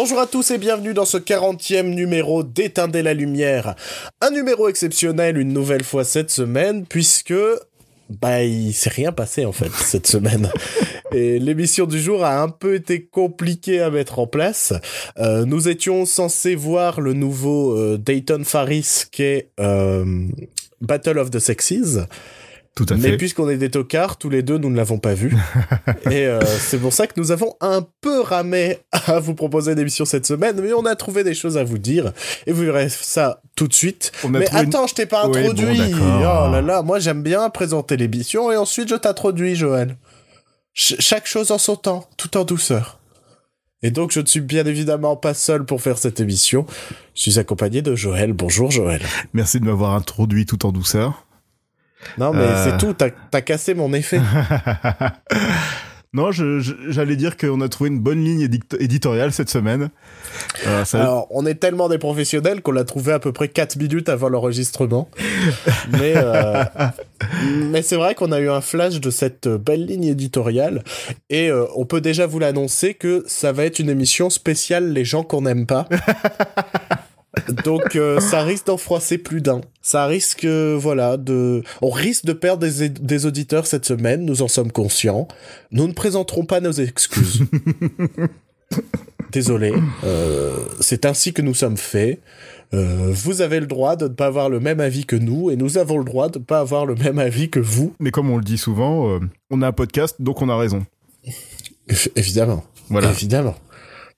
Bonjour à tous et bienvenue dans ce 40e numéro d'Éteindre la lumière. Un numéro exceptionnel une nouvelle fois cette semaine puisque bah il s'est rien passé en fait cette semaine. Et l'émission du jour a un peu été compliquée à mettre en place. Euh, nous étions censés voir le nouveau euh, Dayton Faris qui est euh, Battle of the Sexes. Tout à Mais puisqu'on est des tocards, tous les deux, nous ne l'avons pas vu. et euh, c'est pour ça que nous avons un peu ramé à vous proposer une émission cette semaine, mais on a trouvé des choses à vous dire. Et vous verrez ça tout de suite. Mais trouvé une- attends, je t'ai pas Oui, introduit. oh là là, moi j'aime bien présenter l'émission et ensuite je t'introduis, Joël. Ch- chaque chose en son temps, tout en douceur. Et donc je ne suis bien évidemment pas seul pour faire cette émission. Je suis accompagné de Joël. Bonjour Joël. Merci de m'avoir introduit tout en douceur. Non mais Euh. c'est tout, t'as cassé mon effet. non, j'allais dire qu'on a trouvé une bonne ligne éditoriale cette semaine. Euh, ça- Alors, on est tellement des professionnels qu'on l'a trouvé à peu près 4 minutes avant l'enregistrement. mais euh, mais c'est vrai qu'on a eu un flash de cette belle ligne éditoriale. Et euh, on peut déjà vous l'annoncer que ça va être une émission spéciale Les gens qu'on n'aime pas. Donc euh, ça risque d'en froisser plus d'un. Ça risque, euh, voilà, de... On risque de perdre des, des auditeurs cette semaine, nous en sommes conscients. Nous ne présenterons pas nos excuses. Désolé, euh, c'est ainsi que nous sommes faits. Vous avez le droit de ne pas avoir le même avis que nous, et nous avons le droit de ne pas avoir le même avis que vous. Mais comme on le dit souvent, on a un podcast, donc on a raison. Évidemment. Voilà. Évidemment.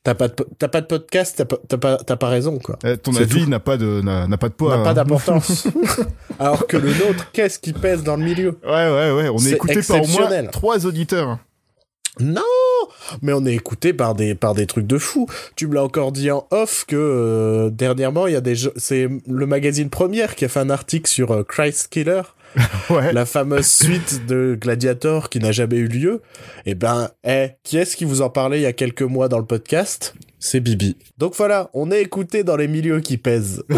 T'as pas, de po- t'as pas de podcast, t'as pas, t'as pas, t'as pas raison, quoi. Euh, ton C'est avis tout. n'a pas de n'a n'a pas de poids. n'a pas hein. d'importance. Alors que le nôtre, qu'est-ce qui pèse dans le milieu? Ouais, ouais, ouais. On est, C'est écouté par au moins trois auditeurs. Non Mais on est écouté par des, par des trucs de fou. Tu me l'as encore dit en off que euh, dernièrement, il y a des c'est le magazine Première qui a fait un article sur euh, Christ Killer, Ouais. la fameuse suite de Gladiator qui n'a jamais eu lieu. Et ben, eh, qui est-ce qui vous en parlait il y a quelques mois dans le podcast? C'est Bibi. Donc voilà, on est écouté dans les milieux qui pèsent.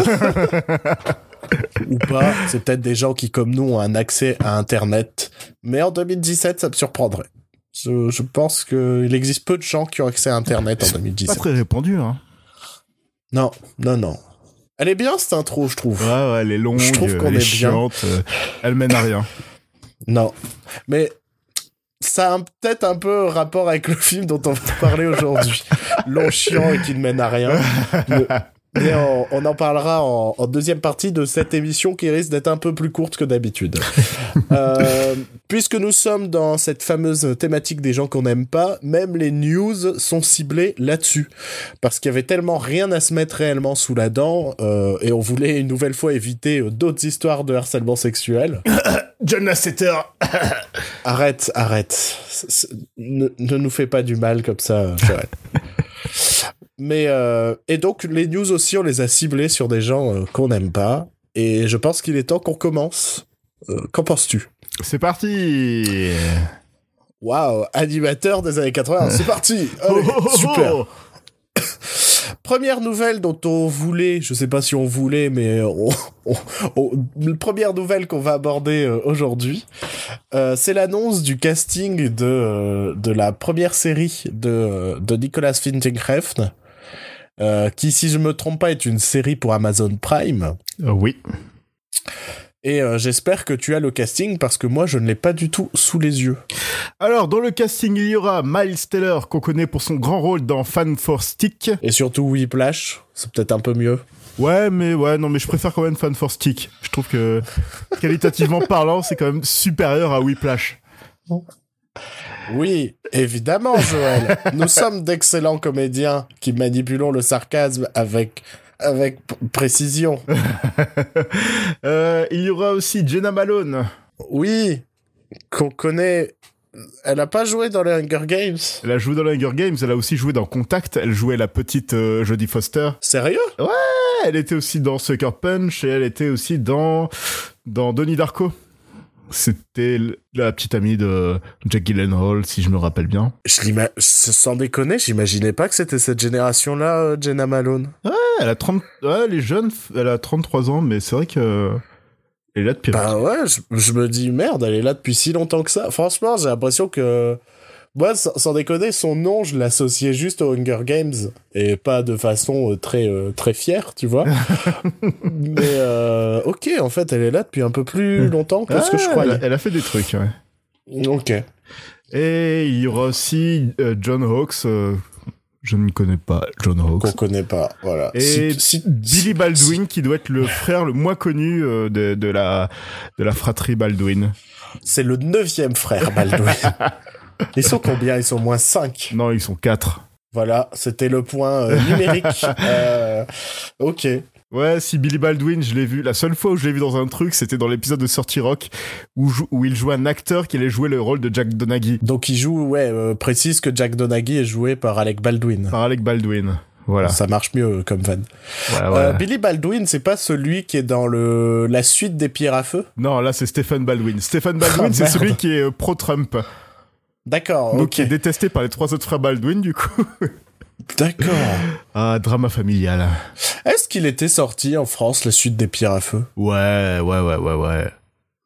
Ou pas, c'est peut-être des gens qui, comme nous, ont un accès à Internet. Mais en 2017, ça me surprendrait. Je, je pense qu'il existe peu de gens qui ont accès à Internet en Pas 2017. très répandu, hein. Non, non, non. Elle est bien cette intro, je trouve. Ouais, ouais, elle est longue, Je trouve qu'on elle est est bien. chiante, euh, elle mène à rien. Non. Mais ça a peut-être un peu rapport avec le film dont on va parler aujourd'hui. Long, chiant et qui ne mène à rien. Le- Mais on, on en parlera en, en deuxième partie de cette émission qui risque d'être un peu plus courte que d'habitude. Euh, puisque nous sommes dans cette fameuse thématique des gens qu'on n'aime pas, même les news sont ciblées là-dessus. Parce qu'il y avait tellement rien à se mettre réellement sous la dent, euh, et on voulait une nouvelle fois éviter euh, d'autres histoires de harcèlement sexuel. John Lasseter Arrête, arrête. Ne, ne nous fais pas du mal comme ça, Joël. Mais euh, et donc les news aussi, on les a ciblées sur des gens euh, qu'on n'aime pas. Et je pense qu'il est temps qu'on commence. Euh, Qu'en penses-tu? C'est parti Waouh, animateur des années 80, c'est parti Allez, Oh, oh, oh, super oh. Première nouvelle dont on voulait, je sais pas si on voulait, mais on, on- première nouvelle qu'on va aborder euh, aujourd'hui, euh, c'est l'annonce du casting de, euh, de la première série de, euh, de Nicolas Winding Refn, euh, qui, si je me trompe pas, est une série pour Amazon Prime. Euh, oui. Et euh, j'espère que tu as le casting parce que moi, je ne l'ai pas du tout sous les yeux. Alors, dans le casting, il y aura Miles Teller, qu'on connaît pour son grand rôle dans Fan for Stick. Et surtout Whiplash, c'est peut-être un peu mieux. Ouais, mais ouais, non, mais je préfère quand même Fan for Stick. Je trouve que, qualitativement parlant, c'est quand même supérieur à Whiplash. Oui, évidemment, Joël. Nous sommes d'excellents comédiens qui manipulons le sarcasme avec, avec précision. Euh, il y aura aussi Jenna Malone. Oui, qu'on connaît. Elle a pas joué dans les Hunger Games. Elle a joué dans les Hunger Games, elle a aussi joué dans Contact, elle jouait la petite euh, Jodie Foster. Sérieux? Elle était aussi dans Sucker Punch et elle était aussi dans dans Donnie Darko. C'était la petite amie de Jack Gyllenhaal, si je me rappelle bien. Je Sans déconner, j'imaginais pas que c'était cette génération-là, euh, Jenna Malone. Ouais, elle a 30, ouais, elle est jeune, elle a 33 ans, mais c'est vrai que elle est là depuis. Bah ouais, je, je me dis merde, elle est là depuis si longtemps que ça. Franchement, j'ai l'impression que Moi, sans, déconner, son nom, je l'associais juste aux Hunger Games et pas de façon euh, très euh, très fière, tu vois. Mais euh, ok, en fait, elle est là depuis un peu plus longtemps que ce que je Ah, croyais. Elle, a- fait des trucs, ouais. Ok. Et il y aura aussi euh, John Hawkes. euh, je ne connais pas John Qu'on Hawkes. connaît pas, voilà. Et Si- si- Billy Baldwin, qui doit être le frère le moins connu de, de la, de la fratrie Baldwin. c'est le neuvième frère Baldwin. Ils sont combien? Ils sont moins 5. Non, ils sont quatre. Voilà, c'était le point euh, numérique. Euh, ok. Ouais, si Billy Baldwin, je l'ai vu. La seule fois où je l'ai vu dans un truc, c'était dans l'épisode de Sorty Rock où, il jouait un acteur qui allait jouer le rôle de Jack Donaghy Donc il joue, ouais, euh, précise que Jack Donaghy est joué par Alec Baldwin. par Alec Baldwin. Voilà. Ça marche mieux comme voilà, Euh, voilà. Billy Baldwin, c'est pas celui qui est dans le la suite des pierres à feu? Non, là c'est Stephen Baldwin. Stephen Baldwin, Ah, c'est celui qui est pro-Trump. D'accord, Donc ok. qui est détesté par les trois autres frères Baldwin, du coup. D'accord. Ah, drama familial. Est-ce qu'il était sorti en France la suite des pierres à feu? Ouais, ouais, ouais, ouais, ouais.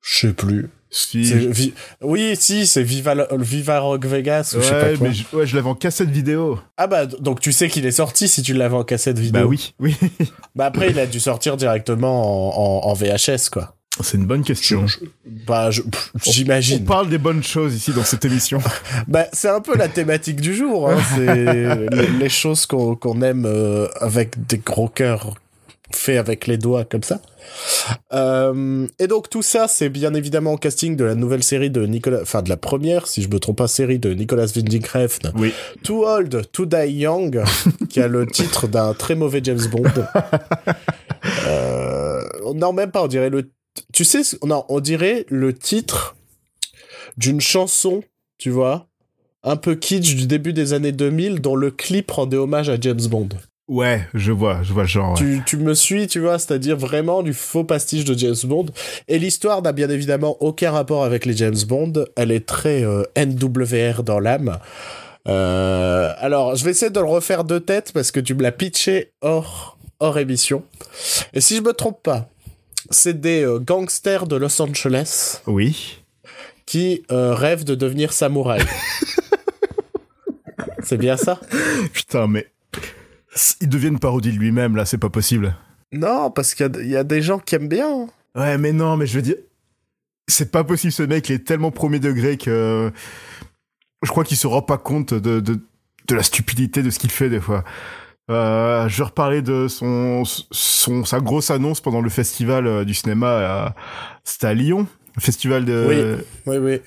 Je sais plus. Si. Vi- Oui, si, c'est Viva, Viva Rock Vegas ou je sais pas quoi. mais je, ouais, je l'avais en cassette vidéo. Ah bah donc tu sais qu'il est sorti si tu l'avais en cassette vidéo. Bah oui, oui. Bah après il a dû sortir directement en, en, en VHS quoi. C'est une bonne question. Bah pff, On j'imagine. parle des bonnes choses ici dans cette émission. Bah c'est un peu la thématique du jour. Hein. C'est les, les choses qu'on qu'on aime euh, avec des gros cœurs faits avec les doigts comme ça. Euh, et donc tout ça, c'est bien évidemment au casting de la nouvelle série de Nicolas, enfin de la première, si je me trompe pas, série de Nicolas Winding Refn, Oui. Too Old to Die Young, qui a le titre d'un très mauvais James Bond. Euh, non, même pas, on dirait le. Tu sais, non, on dirait le titre d'une chanson, tu vois, un peu kitsch du début des années 2000, dont le clip rendait hommage à James Bond. Ouais, je vois, je vois le genre. ouais. Tu, tu me suis, tu vois, c'est-à-dire vraiment du faux pastiche de James Bond. Et l'histoire n'a bien évidemment aucun rapport avec les James Bond. Elle est très euh, NWR dans l'âme. Euh, alors, je vais essayer de le refaire de tête parce que tu me l'as pitché hors, hors émission. Et si je me trompe pas, c'est des euh, gangsters de Los Angeles Oui. qui euh, rêvent de devenir samouraï. c'est bien ça? Putain, mais. Il devient une parodie de lui-même, là, c'est pas possible. Non, parce qu'il y a- il y, a des gens qui aiment bien. hein. Ouais, mais non, mais je veux dire. C'est pas possible, ce mec, il est tellement premier degré que. Je crois qu'il se rend pas compte de, de, de la stupidité de ce qu'il fait, des fois. Euh, je reparler de son, son, sa grosse annonce pendant le festival euh, du cinéma. à- C'était à Lyon. Festival de. Oui, oui.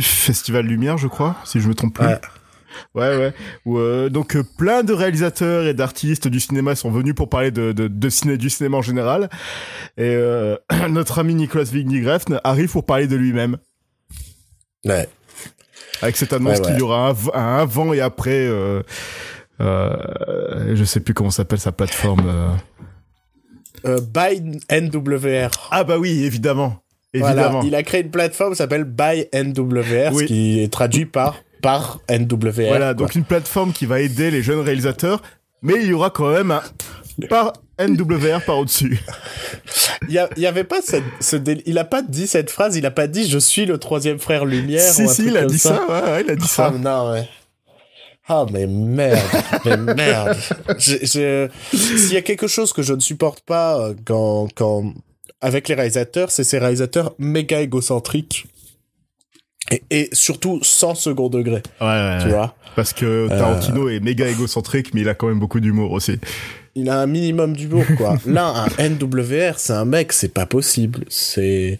Festival Lumière, je crois, si je me trompe plus. Ouais. Ouais, ouais. Où, euh, donc euh, plein de réalisateurs et d'artistes du cinéma sont venus pour parler de, de, de ciné, du cinéma en général. Et euh, notre ami Nicolas Winding Refn arrive pour parler de lui-même. Ouais. Avec cette annonce Ouais, ouais. qu'il y aura un, un avant et après. Euh, je sais plus comment s'appelle sa plateforme. euh. Euh, by NWR. Ah bah oui, évidemment. Voilà, Évidemment. il a créé une plateforme qui s'appelle By NWR, Oui. ce qui est traduit par par NWR. Voilà, quoi. donc une plateforme qui va aider les jeunes réalisateurs, mais il y aura quand même un par NWR par au-dessus. il y, y avait pas cette, ce déli- il a pas dit cette phrase, il a pas dit je suis le troisième frère Lumière. si, ou un si, truc il a comme dit ça, ouais, ouais, il a dit ça. Ah non, ouais. Ah mais merde, mais merde. S'il y a quelque chose que je ne supporte pas euh, quand, quand avec les réalisateurs, c'est ces réalisateurs méga égocentriques et, et surtout sans second degré, Ouais, ouais, tu ouais. vois? Parce que Tarantino est méga égocentrique, mais il a quand même beaucoup d'humour aussi. Il a un minimum d'humour, quoi. Là, un NWR, c'est un mec, c'est pas possible. C'est.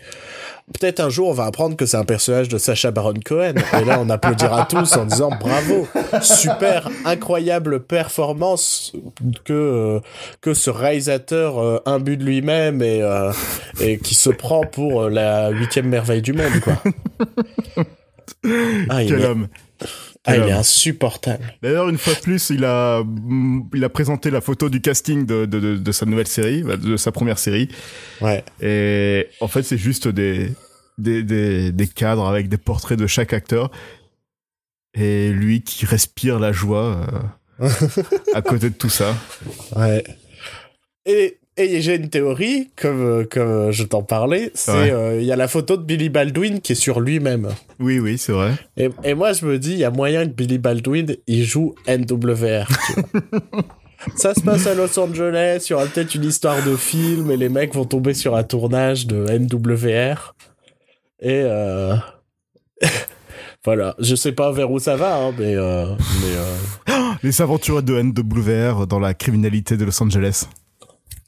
Peut-être un jour, on va apprendre que c'est un personnage de Sacha Baron Cohen. Et là, on applaudira tous en disant bravo, super, incroyable performance que, euh, que ce réalisateur euh, imbu de lui-même et, euh, et qui se prend pour euh, la huitième merveille du monde, quoi. Ah, il, Quel est, homme. Ah, il est insupportable. D'ailleurs, une fois de plus, il a, il a présenté la photo du casting de, de, de, de sa nouvelle série, bah, de sa première série. Ouais. Et en fait, c'est juste des, des, des, des cadres avec des portraits de chaque acteur. Et lui qui respire la joie euh, à côté de tout ça. Ouais. Et et j'ai une théorie, comme, euh, comme euh, je t'en parlais, c'est Ouais. euh, il y a la photo de Billy Baldwin qui est sur lui-même. Oui, oui, c'est vrai. Et, et moi, je me dis, il y a moyen que Billy Baldwin, il joue NWR. Ça se passe à Los Angeles, il y aura peut-être une histoire de film, et les mecs vont tomber sur un tournage de NWR. Et euh... voilà, je sais pas vers où ça va, hein, mais... euh, mais Les aventures de NWR dans la criminalité de Los Angeles.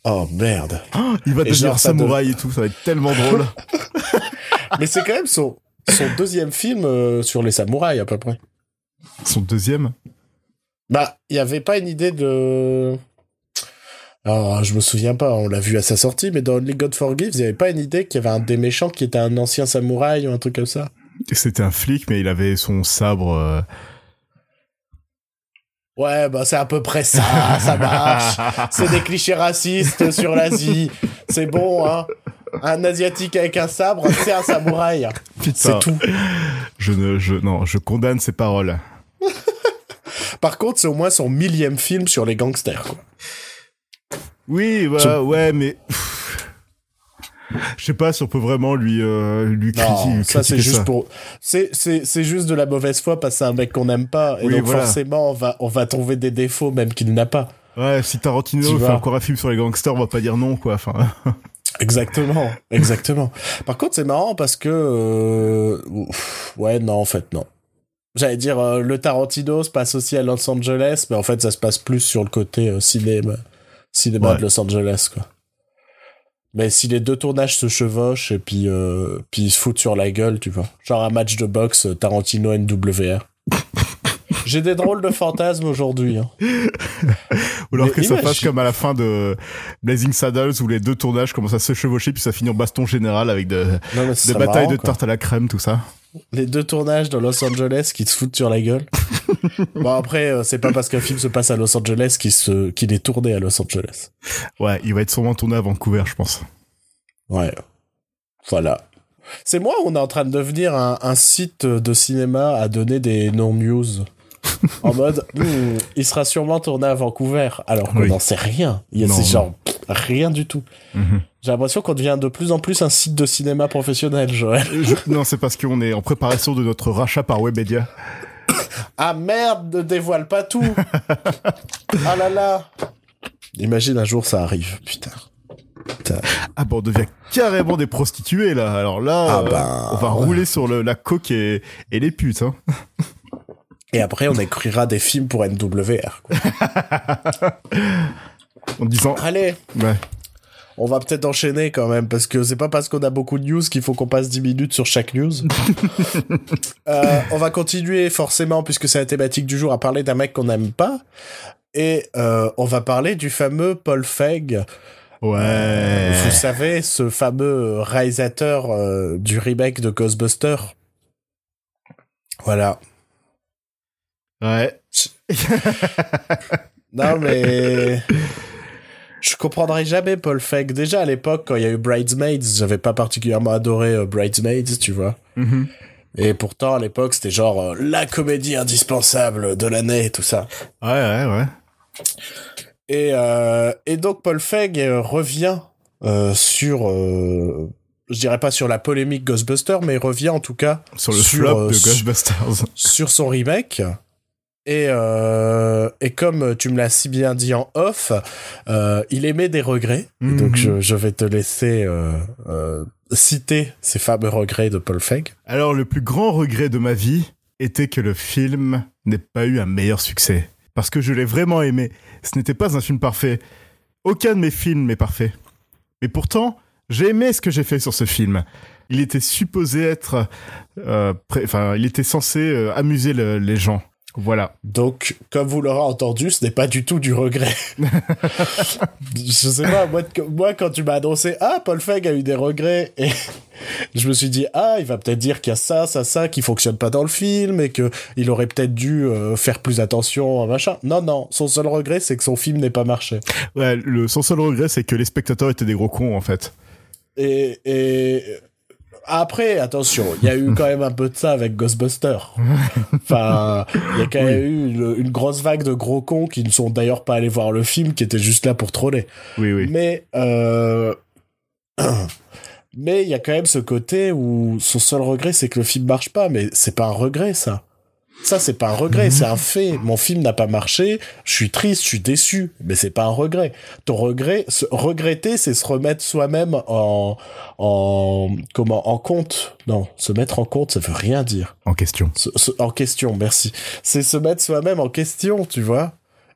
Oh merde. Il va Et devenir samouraï et tout, ça va être tellement drôle. Mais c'est quand même son, son deuxième film euh, sur les samouraïs, à peu près. Son deuxième? Bah, il y avait pas une idée de. Alors, je me souviens pas, on l'a vu à sa sortie, mais dans Only God Forgives, il y avait pas une idée qu'il y avait un des méchants qui était un ancien samouraï ou un truc comme ça? C'était un flic, mais il avait son sabre. euh, Ouais, bah c'est à peu près ça, ça marche. C'est des clichés racistes sur l'Asie. C'est bon, hein. Un asiatique avec un sabre, c'est un samouraï. Putain, C'est tout. Je ne, je, non, je condamne ces paroles. Par contre, c'est au moins son millième film sur les gangsters. Quoi. Oui, bah, ouais, mais. Je sais pas si on peut vraiment lui, euh, lui critiquer. Non, ça c'est juste pour, c'est c'est c'est juste de la mauvaise foi parce que c'est un mec qu'on n'aime pas et Oui, donc voilà. forcément on va on va trouver des défauts même qu'il n'a pas. Ouais, si Tarantino fait encore un film sur les gangsters, on va pas dire non, quoi. Enfin, Exactement, exactement. Par contre, c'est marrant parce que euh, ouf, ouais, non, en fait, non. J'allais dire euh, le Tarantino se passe aussi à Los Angeles, mais en fait, ça se passe plus sur le côté euh, cinéma, cinéma Ouais. de Los Angeles, quoi. Mais si les deux tournages se chevauchent et puis euh, puis ils se foutent sur la gueule, tu vois. Genre un match de boxe euh, Tarantino NWR. J'ai des drôles de fantasmes aujourd'hui. Hein. ou alors Mais que ça fasse comme à la fin de Blazing Saddles où les deux tournages commencent à se chevaucher puis ça finit en baston général avec de- Non, mais des batailles marrant, de tarte à la crème, tout ça. Les deux tournages de Los Angeles qui se foutent sur la gueule. bon après, euh, c'est pas parce qu'un film se passe à Los Angeles qu'il se qu'il est tourné à Los Angeles. Ouais, il va être sûrement tourné à Vancouver, je pense. Ouais. Voilà. C'est moi on est en train de devenir un, un site de cinéma à donner des non-news En mode, Hmm, il sera sûrement tourné à Vancouver, alors qu'on Oui. n'en sait rien. Il y a genre pff, rien du tout. Mhm. J'ai l'impression qu'on devient de plus en plus un site de cinéma professionnel, Joël. Je- non, c'est parce qu'on est en préparation de notre rachat par Webedia. Ah merde, ne dévoile pas tout. ah là là. Imagine un jour ça arrive, putain. Putain. Ah bon, on devient carrément des prostituées là. Alors là, Ah euh, ben, on va ouais. rouler sur le, la coque et, et les putes. Hein. Et après, on écrira des films pour NWR. quoi. En disant, Allez, ouais, on va peut-être enchaîner quand même, parce que c'est pas parce qu'on a beaucoup de news qu'il faut qu'on passe 10 minutes sur chaque news. Euh, on va continuer forcément, puisque c'est la thématique du jour, à parler d'un mec qu'on n'aime pas. Et euh, on va parler du fameux Paul Feig. ouais. Vous savez, ce fameux réalisateur euh, du remake de Ghostbusters. Voilà. Ouais. Non, mais. Je comprendrai jamais Paul Feig. Déjà à l'époque, quand il y a eu Bridesmaids, j'avais pas particulièrement adoré euh, Bridesmaids, tu vois. Mhm. Et pourtant, à l'époque, c'était genre euh, la comédie indispensable de l'année et tout ça. Ouais, ouais, ouais. Et, euh, et donc, Paul Feig revient sur. je dirais pas sur la polémique Ghostbusters, mais il revient en tout cas Sur le Sur, flop de Ghostbusters. sur son remake. Et, euh, et comme tu me l'as si bien dit en off, euh, il émet des regrets. Et Mhm. donc je, je vais te laisser euh, citer ces fameux regrets de Paul Feig. Alors, le plus grand regret de ma vie était que le film n'ait pas eu un meilleur succès. Parce que je l'ai vraiment aimé. Ce n'était pas un film parfait. Aucun de mes films n'est parfait. Mais pourtant, j'ai aimé ce que j'ai fait sur ce film. Il était supposé être... euh, Enfin, il était censé euh, amuser le- les gens. Voilà. Donc, comme vous l'aurez entendu, ce n'est pas du tout du regret. je sais pas, moi, moi, quand tu m'as annoncé, ah, Paul Feig a eu des regrets, et je me suis dit, ah, il va peut-être dire qu'il y a ça, ça, ça, qui fonctionne pas dans le film, et que il aurait peut-être dû euh, faire plus attention, machin. Non, non, son seul regret, c'est que son film n'ait pas marché. Ouais, le, son seul regret, c'est que les spectateurs étaient des gros cons, en fait. Et, et Après, attention, il y a eu quand même un peu de ça avec Ghostbusters. Enfin, il y a quand même eu une, une, grosse vague de gros cons qui ne sont d'ailleurs pas allés voir le film, qui étaient juste là pour troller. Oui, oui. Mais, euh... mais il y a quand même ce côté où son seul regret, c'est que le film marche pas. Mais c'est pas un regret, ça. Ça, c'est pas un regret, c'est un fait. Mon film n'a pas marché, je suis triste, je suis déçu, mais c'est pas un regret. Ton regret, se regretter, c'est se remettre soi-même en, en, comment, en compte. Non, se mettre en compte, ça veut rien dire. En question. Se, se, en question, merci. C'est se mettre soi-même en question, tu vois.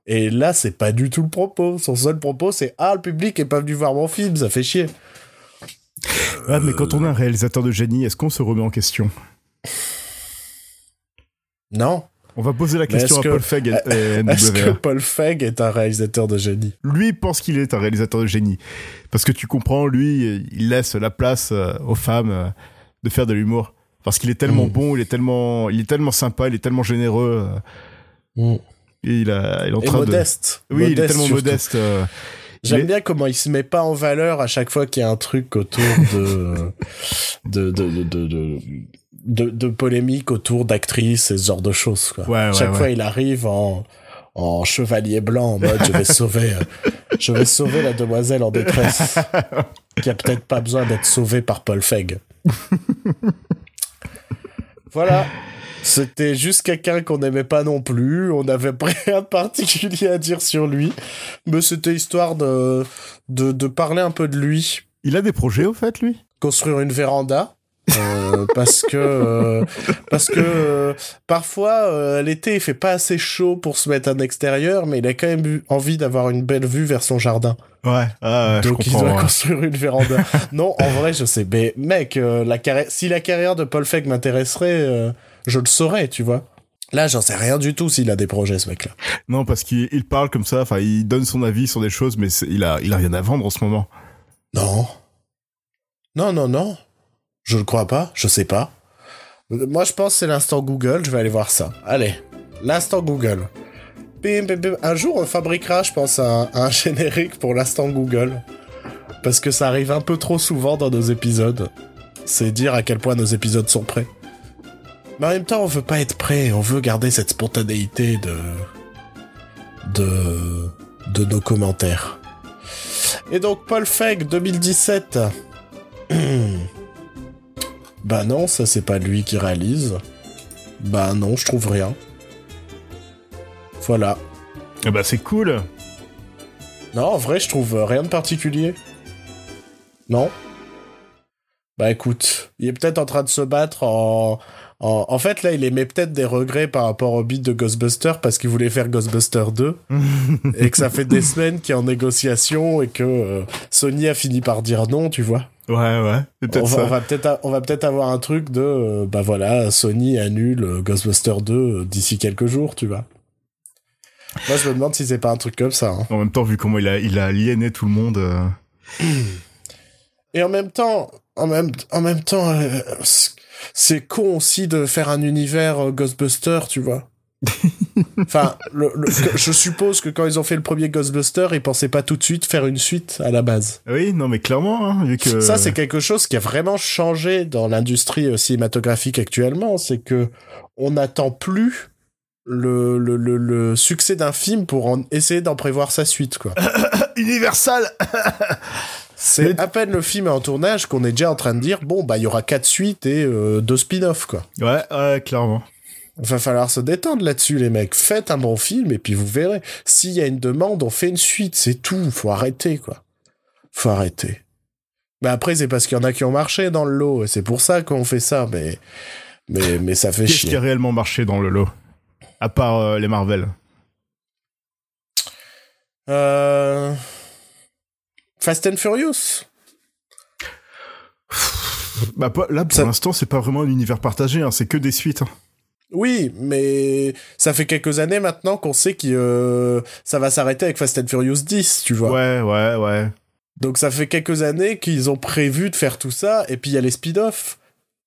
Et là, c'est pas du tout le propos. Son seul propos, c'est ah, le public est pas venu voir mon film, ça fait chier. Ouais, mais quand on a un réalisateur de génie, est-ce qu'on se remet en question? Non. On va poser la question à que, Paul Feig. Est-ce que Paul Feig est un réalisateur de génie? Lui pense qu'il est un réalisateur de génie. Parce que tu comprends, lui, il laisse la place euh, aux femmes de faire de l'humour. Parce qu'il est tellement mmh. bon, il est tellement, il est tellement sympa, il est tellement généreux. Mmh. Et il, a, il est en Et modeste. de. Oui, modeste il est tellement surtout. modeste. Euh... J'aime bien comment il se met pas en valeur à chaque fois qu'il y a un truc autour de de, de, de, de, de polémiques autour d'actrices et ce genre de choses quoi. Ouais, ouais, Chaque ouais. fois il arrive en en chevalier blanc en mode je vais sauver euh, je vais sauver la demoiselle en détresse qui a peut-être pas besoin d'être sauvée par Paul Feig. voilà. C'était juste quelqu'un qu'on n'aimait pas non plus. On n'avait rien de particulier à dire sur lui. Mais c'était histoire de, de, de parler un peu de lui. Il a des projets au fait, lui? Construire une véranda. Euh, parce que euh, parce que euh, parfois l'été il fait pas assez chaud pour se mettre en extérieur mais il a quand même eu envie d'avoir une belle vue vers son jardin. Ouais, ah, ouais donc je il doit ouais. construire une véranda. Non en vrai je sais mais mec la carrière si la carrière de Paul Feig m'intéresserait je le saurais tu vois. Là j'en sais rien du tout s'il a des projets ce mec là Non, parce qu'il il parle comme ça, enfin, il donne son avis sur des choses, mais il a, il a rien à vendre en ce moment. non. Non non non je le crois pas je sais pas moi je pense que c'est l'instant Google je vais aller voir ça allez l'instant Google. Un jour, on fabriquera, je pense, un, un générique pour l'instant Google. Parce que ça arrive un peu trop souvent dans nos épisodes. C'est dire à quel point nos épisodes sont prêts. Mais en même temps, on veut pas être prêt. On veut garder cette spontanéité de. de. de nos commentaires. Et donc, Paul Feig, 2017. bah non, ça c'est pas lui qui réalise. Bah non, je trouve rien. Voilà. Ah bah, c'est cool. Non, en vrai, je trouve rien de particulier. Non. Bah écoute, il est peut-être en train de se battre en... En, en fait, là, il émet peut-être des regrets par rapport au beat de Ghostbusters parce qu'il voulait faire Ghostbusters 2 et que ça fait des semaines qu'il est en négociation et que euh, Sony a fini par dire non, tu vois. Ouais, ouais, On va, ça. on va peut-être on va peut-être avoir un truc de euh, bah voilà, Sony annule euh, Ghostbusters 2 euh, d'ici quelques jours, tu vois. Moi, je me demande si c'est pas un truc comme ça. hein. En même temps, vu comment il a, il a aliéné tout le monde. euh, Et en même temps, en même, en même temps, euh, c'est- con aussi de faire un univers Ghostbuster, tu vois. enfin, le, le- que- je suppose que quand ils ont fait le premier Ghostbuster, ils pensaient pas tout de suite faire une suite à la base. Oui, non, mais clairement, hein, vu que. Ça, c'est quelque chose qui a vraiment changé dans l'industrie euh, cinématographique actuellement, c'est que on n'attend plus le, le, le, le succès d'un film pour en essayer d'en prévoir sa suite, quoi. Universal C'est à peine le film est en tournage qu'on est déjà en train de dire bon bah il y aura quatre suites et euh, deux spin-offs quoi. Ouais, ouais, clairement. Va falloir se détendre là-dessus les mecs. Faites un bon film et puis vous verrez. S'il y a une demande, on fait une suite, c'est tout. Faut arrêter quoi. Faut arrêter. Mais après c'est parce qu'il y en a qui ont marché dans le lot et c'est pour ça qu'on fait ça. Mais mais mais ça fait Qu'est-ce qui chier. a réellement marché dans le lot? À part euh, les Marvel. Euh... Fast and Furious. Bah, là, pour Ça- l'instant, c'est pas vraiment un univers partagé, hein, c'est que des suites. hein. Oui, mais ça fait quelques années maintenant qu'on sait que euh, ça va s'arrêter avec Fast and Furious 10, tu vois. Ouais, ouais, ouais. Donc ça fait quelques années qu'ils ont prévu de faire tout ça, et puis il y a les spin-offs.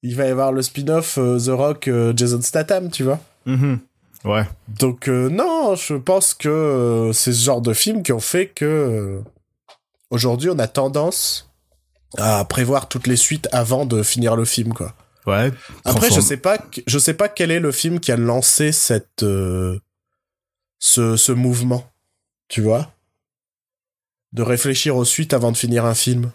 Il va y avoir le spin-off euh, The Rock euh, Jason Statham, tu vois. Mhm. Ouais. Donc non, je pense que c'est ce genre de films qui ont fait que aujourd'hui on a tendance à prévoir toutes les suites avant de finir le film, quoi. Ouais. Après, je sais pas, je sais pas quel est le film qui a lancé cette, euh, ce, ce mouvement, tu vois, de réfléchir aux suites avant de finir un film.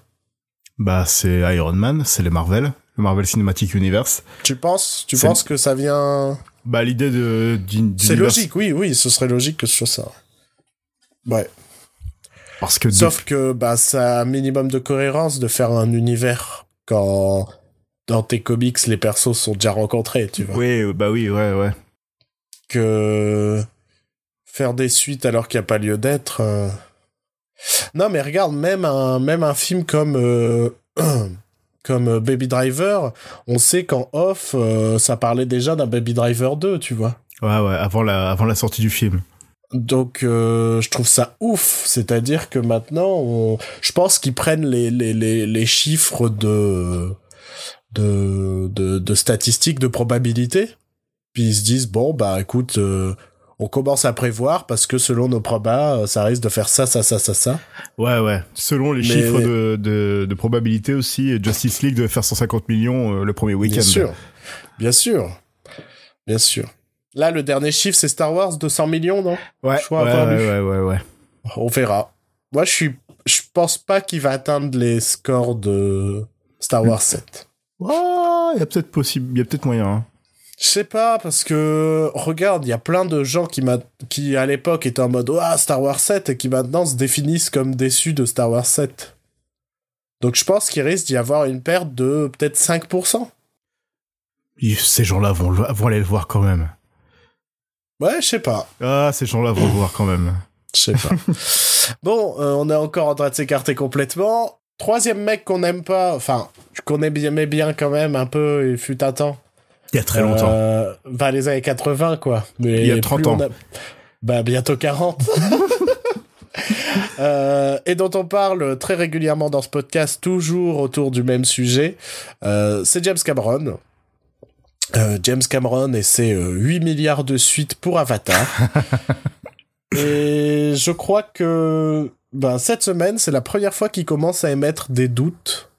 Bah, c'est Iron Man, c'est les Marvel, le Marvel Cinematic Universe. Tu penses, tu penses que ça vient Bah, l'idée de, C'est logique, oui, oui, ce serait logique que ce soit ça. Ouais. Parce que Sauf que bah ça a un minimum de cohérence de faire un univers quand dans tes comics les persos sont déjà rencontrés, tu vois. Oui, bah oui, ouais, ouais. Que faire des suites alors qu'il n'y a pas lieu d'être. euh. Non mais regarde, même un même un film comme euh, comme euh, Baby Driver, on sait qu'en off euh, ça parlait déjà d'un Baby Driver 2, tu vois. Ouais, ouais, avant la, avant la sortie du film. Donc je trouve ça ouf, c'est-à-dire que maintenant, on... je pense qu'ils prennent les, les, les, les chiffres de, de, de, de statistiques, de probabilité, puis ils se disent, bon, bah écoute, euh, on commence à prévoir parce que selon nos probas, euh, ça risque de faire ça, ça, ça, ça, ça. Ouais, ouais. Selon les Mais- chiffres de, de, de probabilité aussi, Justice League devait faire 150 millions euh, le premier week-end. Bien sûr, bien sûr, bien sûr. Là, le dernier chiffre, c'est Star Wars, 200 millions, non? Ouais, Je crois ouais, avoir ouais, lu. ouais, ouais, ouais. On verra. Moi, je suis, je pense pas qu'il va atteindre les scores de Star Wars 7. Oh, il y a peut-être possible, il y a peut-être moyen. hein. Je sais pas, parce que, regarde, il y a plein de gens qui, qui à l'époque étaient en mode, ah, Star Wars 7, et qui maintenant se définissent comme déçus de Star Wars 7. Donc je pense qu'il risque d'y avoir une perte de peut-être 5%. Ils- Ces gens-là vont aller le voir quand même. Ouais, je sais pas. Ah, ces gens-là vont le voir quand même. Je sais pas. bon, euh, on est encore en train de s'écarter complètement. Troisième mec qu'on aime pas, enfin, qu'on aimait bien quand même un peu, il fut un temps. Il y a très longtemps. Euh, bah, les années 80, quoi. Mais Il y a 30 plus on ans. a- Bah, bientôt 40. Euh, et dont on parle très régulièrement dans ce podcast, toujours autour du même sujet. Euh, c'est James Cameron. Euh, James Cameron et ses euh, 8 milliards de suites pour Avatar. et je crois que ben, cette semaine, c'est la première fois qu'il commence à émettre des doutes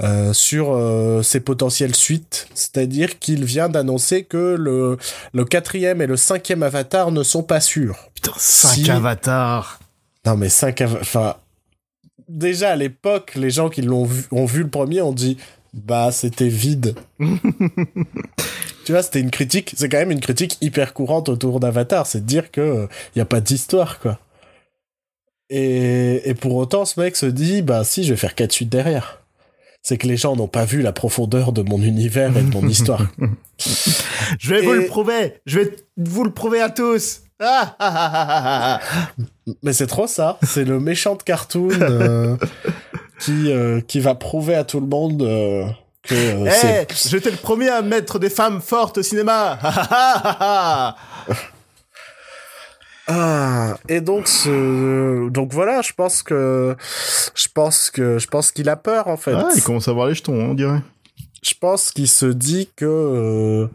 euh, sur euh, ses potentielles suites. C'est-à-dire qu'il vient d'annoncer que le, le quatrième et le cinquième Avatar ne sont pas sûrs. Putain, 5 si- avatars. Non, mais 5 Enfin, déjà à l'époque, les gens qui l'ont vu, ont vu le premier ont dit bah c'était vide. tu vois, c'était une critique. C'est quand même une critique hyper courante autour d'Avatar, c'est de dire que il y a pas d'histoire quoi. Et, et pour autant, ce mec se dit bah si, je vais faire quatre suites derrière. C'est que les gens n'ont pas vu la profondeur de mon univers et de mon histoire. Je vais vous le prouver. Je vais vous le prouver à tous. Ah, ah, ah. Mais c'est trop ça. C'est le méchant de cartoon euh, qui, euh, qui va prouver à tout le monde euh, que euh, Eh, j'étais le premier à mettre des femmes fortes au cinéma. Ah, et donc ce, donc voilà, je pense que, je pense que, je pense qu'il a peur en fait. Ah, il commence à avoir les jetons, on dirait. Je pense qu'il se dit que, euh,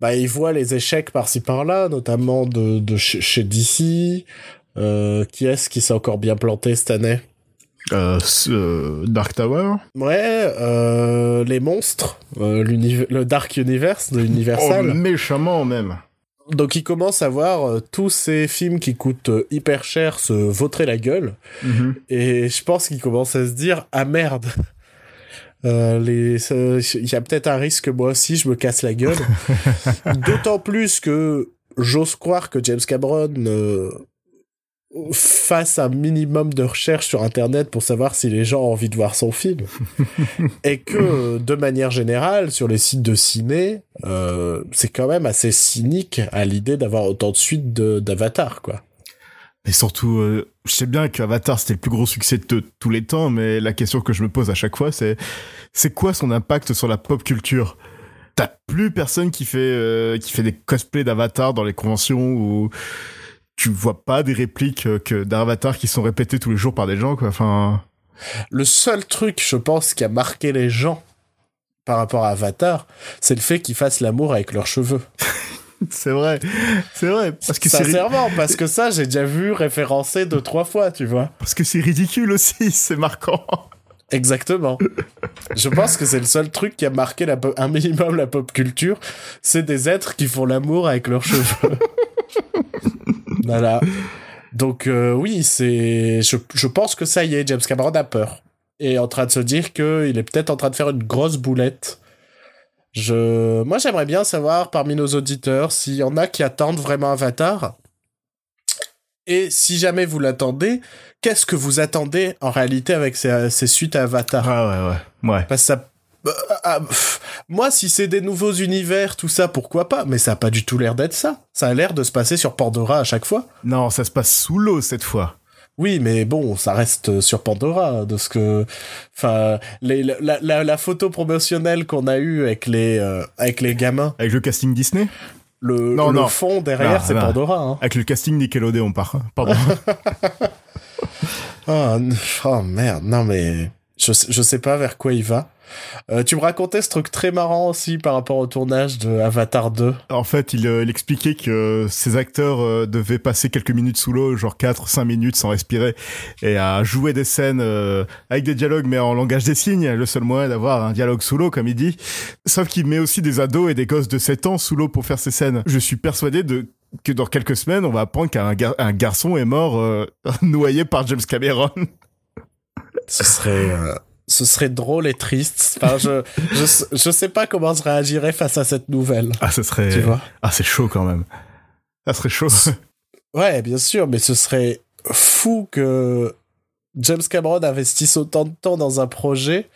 bah, il voit les échecs par-ci par-là, notamment de, de chez, chez DC. Euh, qui est-ce qui s'est encore bien planté cette année? Euh, euh, Dark Tower. Ouais, euh, les monstres, le Dark Universe de Oh, Universal. méchamment même. Donc il commence à voir euh, tous ces films qui coûtent euh, hyper cher se vautrer la gueule. Mhm. Et je pense qu'il commence à se dire ah merde. Euh, il y a peut-être un risque que moi aussi je me casse la gueule. D'autant plus que j'ose croire que James Cameron fasse un minimum de recherche sur internet pour savoir si les gens ont envie de voir son film. Et que de manière générale, sur les sites de ciné, euh, c'est quand même assez cynique à l'idée d'avoir autant de suites d'Avatar, quoi. Mais surtout, euh, je sais bien qu'Avatar c'était le plus gros succès de tous les temps, mais la question que je me pose à chaque fois, c'est c'est quoi son impact sur la pop culture? T'as plus personne qui fait euh, qui fait des cosplays d'Avatar dans les conventions ou tu vois pas des répliques euh, que d'Avatar qui sont répétées tous les jours par des gens quoi. Enfin, Le seul truc, je pense, qui a marqué les gens par rapport à Avatar, c'est le fait qu'ils fassent l'amour avec leurs cheveux. c'est vrai, c'est vrai parce que Sincèrement, parce que ça, j'ai déjà vu référencé deux, trois fois, tu vois. parce que c'est ridicule aussi, c'est marquant. Exactement. Je pense que c'est le seul truc qui a marqué la un minimum la pop culture, c'est des êtres qui font l'amour avec leurs cheveux. voilà. Donc euh, oui, c'est je, je pense que ça y est, James Cameron a peur et est en train de se dire qu'il est peut-être en train de faire une grosse boulette. Je moi j'aimerais bien savoir parmi nos auditeurs s'il y en a qui attendent vraiment Avatar. Et si jamais vous l'attendez, qu'est-ce que vous attendez en réalité avec ces, ces suites à Avatar? Ah ouais, ouais. ouais. Parce que ça euh, ah, moi, si c'est des nouveaux univers, tout ça, pourquoi pas? Mais ça a pas du tout l'air d'être ça. Ça a l'air de se passer sur Pandora à chaque fois. Non, ça se passe sous l'eau cette fois. Oui, mais bon, ça reste sur Pandora, de ce que, enfin, les, la, la, la, photo promotionnelle qu'on a eue avec les, euh, avec les gamins. Avec le casting Disney? Le, non, le non. fond derrière, c'est Pandora. Hein. Avec le casting Nickelodeon, par, pardon. oh, oh merde, non mais je, je sais pas vers quoi il va. Euh, tu me racontais ce truc très marrant aussi par rapport au tournage de Avatar 2. En fait, il, euh, il expliquait que ces acteurs euh, devaient passer quelques minutes sous l'eau, genre 4-5 minutes sans respirer, et à jouer des scènes euh, avec des dialogues, mais en langage des signes, le seul moyen d'avoir un dialogue sous l'eau, comme il dit. Sauf qu'il met aussi des ados et des gosses de 7 ans sous l'eau pour faire ces scènes. Je suis persuadé de que dans quelques semaines, on va apprendre qu'un gar un garçon est mort noyé par James Cameron. Ce serait ce serait drôle et triste. Enfin, je, je, je sais pas comment je réagirais face à cette nouvelle. Ah, ce serait. Tu vois? Ah, c'est chaud quand même. Ça serait chaud. Ouais, bien sûr, mais ce serait fou que James Cameron investisse autant de temps dans un projet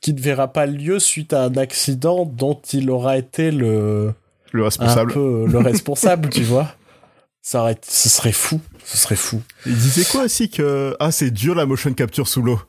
qui ne verra pas lieu suite à un accident dont il aura été le. Le responsable. Un peu le responsable, tu vois? Ça aurait, ce serait fou. Ce serait fou. Il disait quoi aussi que. Ah, c'est dur la motion capture sous l'eau.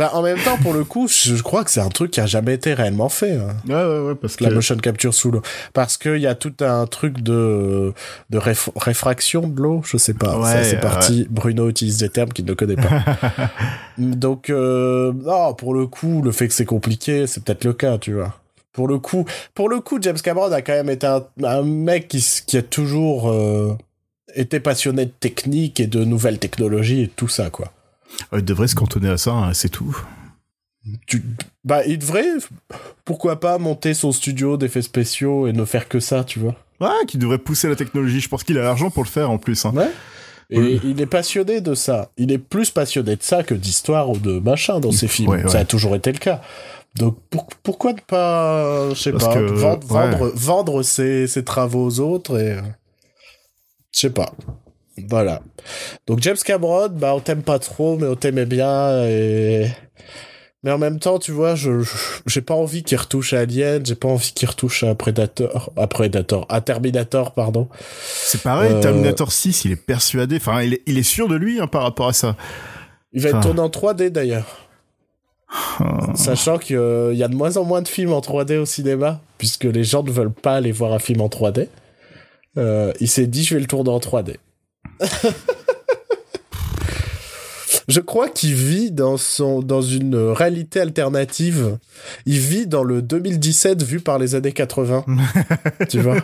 Bah, en même temps, pour le coup, je crois que c'est un truc qui a jamais été réellement fait. Hein. Ouais, ouais, ouais, parce que... La motion capture sous l'eau. Parce qu'il y a tout un truc de, de réf réfraction de l'eau, je sais pas. Ouais, c'est parti. Ouais. Bruno utilise des termes qu'il ne connaît pas. Donc, euh, non, pour le coup, le fait que c'est compliqué, c'est peut-être le cas, tu vois. Pour le coup, pour le coup, James Cameron a quand même été un, un mec qui, qui a toujours euh, été passionné de technique et de nouvelles technologies et tout ça, quoi. Il devrait se cantonner à ça, hein, c'est tout. Tu... Bah, il devrait, pourquoi pas, monter son studio d'effets spéciaux et ne faire que ça, tu vois. Ouais, qui devrait pousser la technologie. Je pense qu'il a l'argent pour le faire en plus. Hein. Ouais. Et il est passionné de ça. Il est plus passionné de ça que d'histoire ou de machin dans ses films. Ouais, ouais. Ça a toujours été le cas. Donc pour, pourquoi ne pas, je sais pas, que, vendre, vendre, vendre ses, ses, travaux aux autres et je sais pas. Voilà. Donc James Cameron, bah on t'aime pas trop, mais on t'aimait bien et mais en même temps, tu vois, je j'ai pas envie qu'il retouche à Alien, j'ai pas envie qu'il retouche à Predator, à Predator, à Terminator, pardon. C'est pareil, euh... Terminator 6, il est persuadé, enfin il est, il est sûr de lui hein, par rapport à ça. Il va enfin... être tourné en 3D d'ailleurs. Oh. Sachant qu'il euh, y a de moins en moins de films en 3D au cinéma, puisque les gens ne veulent pas aller voir un film en 3D. Euh, il s'est dit, je vais le tourner en 3D. Je crois qu'il vit dans son dans une réalité alternative. Il vit dans le 2017 vu par les années 80. tu vois?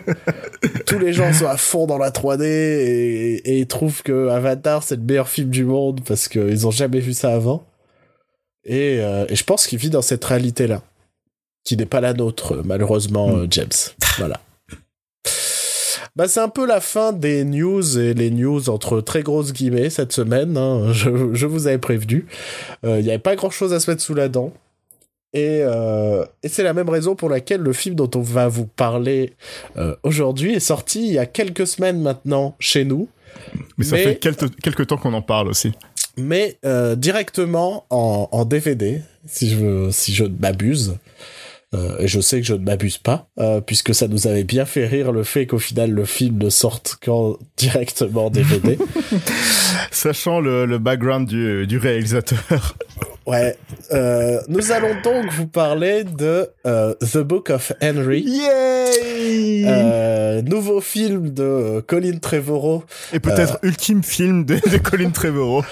Tous les gens sont à fond dans la 3D et, et ils trouvent que Avatar c'est le meilleur film du monde parce qu'ils ont jamais vu ça avant. Et, euh, et je pense qu'il vit dans cette réalité là, qui n'est pas la nôtre malheureusement, mm. James. Voilà. Bah, c'est un peu la fin des news et les news entre très grosses guillemets cette semaine. Hein. Je, je, vous avais prévenu. Il euh, n'y avait pas grand chose à se mettre sous la dent. Et, euh, et c'est la même raison pour laquelle le film dont on va vous parler euh, aujourd'hui est sorti il y a quelques semaines maintenant chez nous. Mais ça mais, fait quelques, quelques temps qu'on en parle aussi. Mais euh, directement en, en, DVD, si je, si je m'abuse. Euh, et je sais que je ne m'abuse pas, euh, puisque ça nous avait bien fait rire le fait qu'au final le film ne sorte qu'en directement DVD. Sachant le, le background du, du, réalisateur. Ouais. Euh, nous allons donc vous parler de The Book of Henry. Yay nouveau film de Colin Trevorrow. Et peut-être ultime film de, de Colin Trevorrow.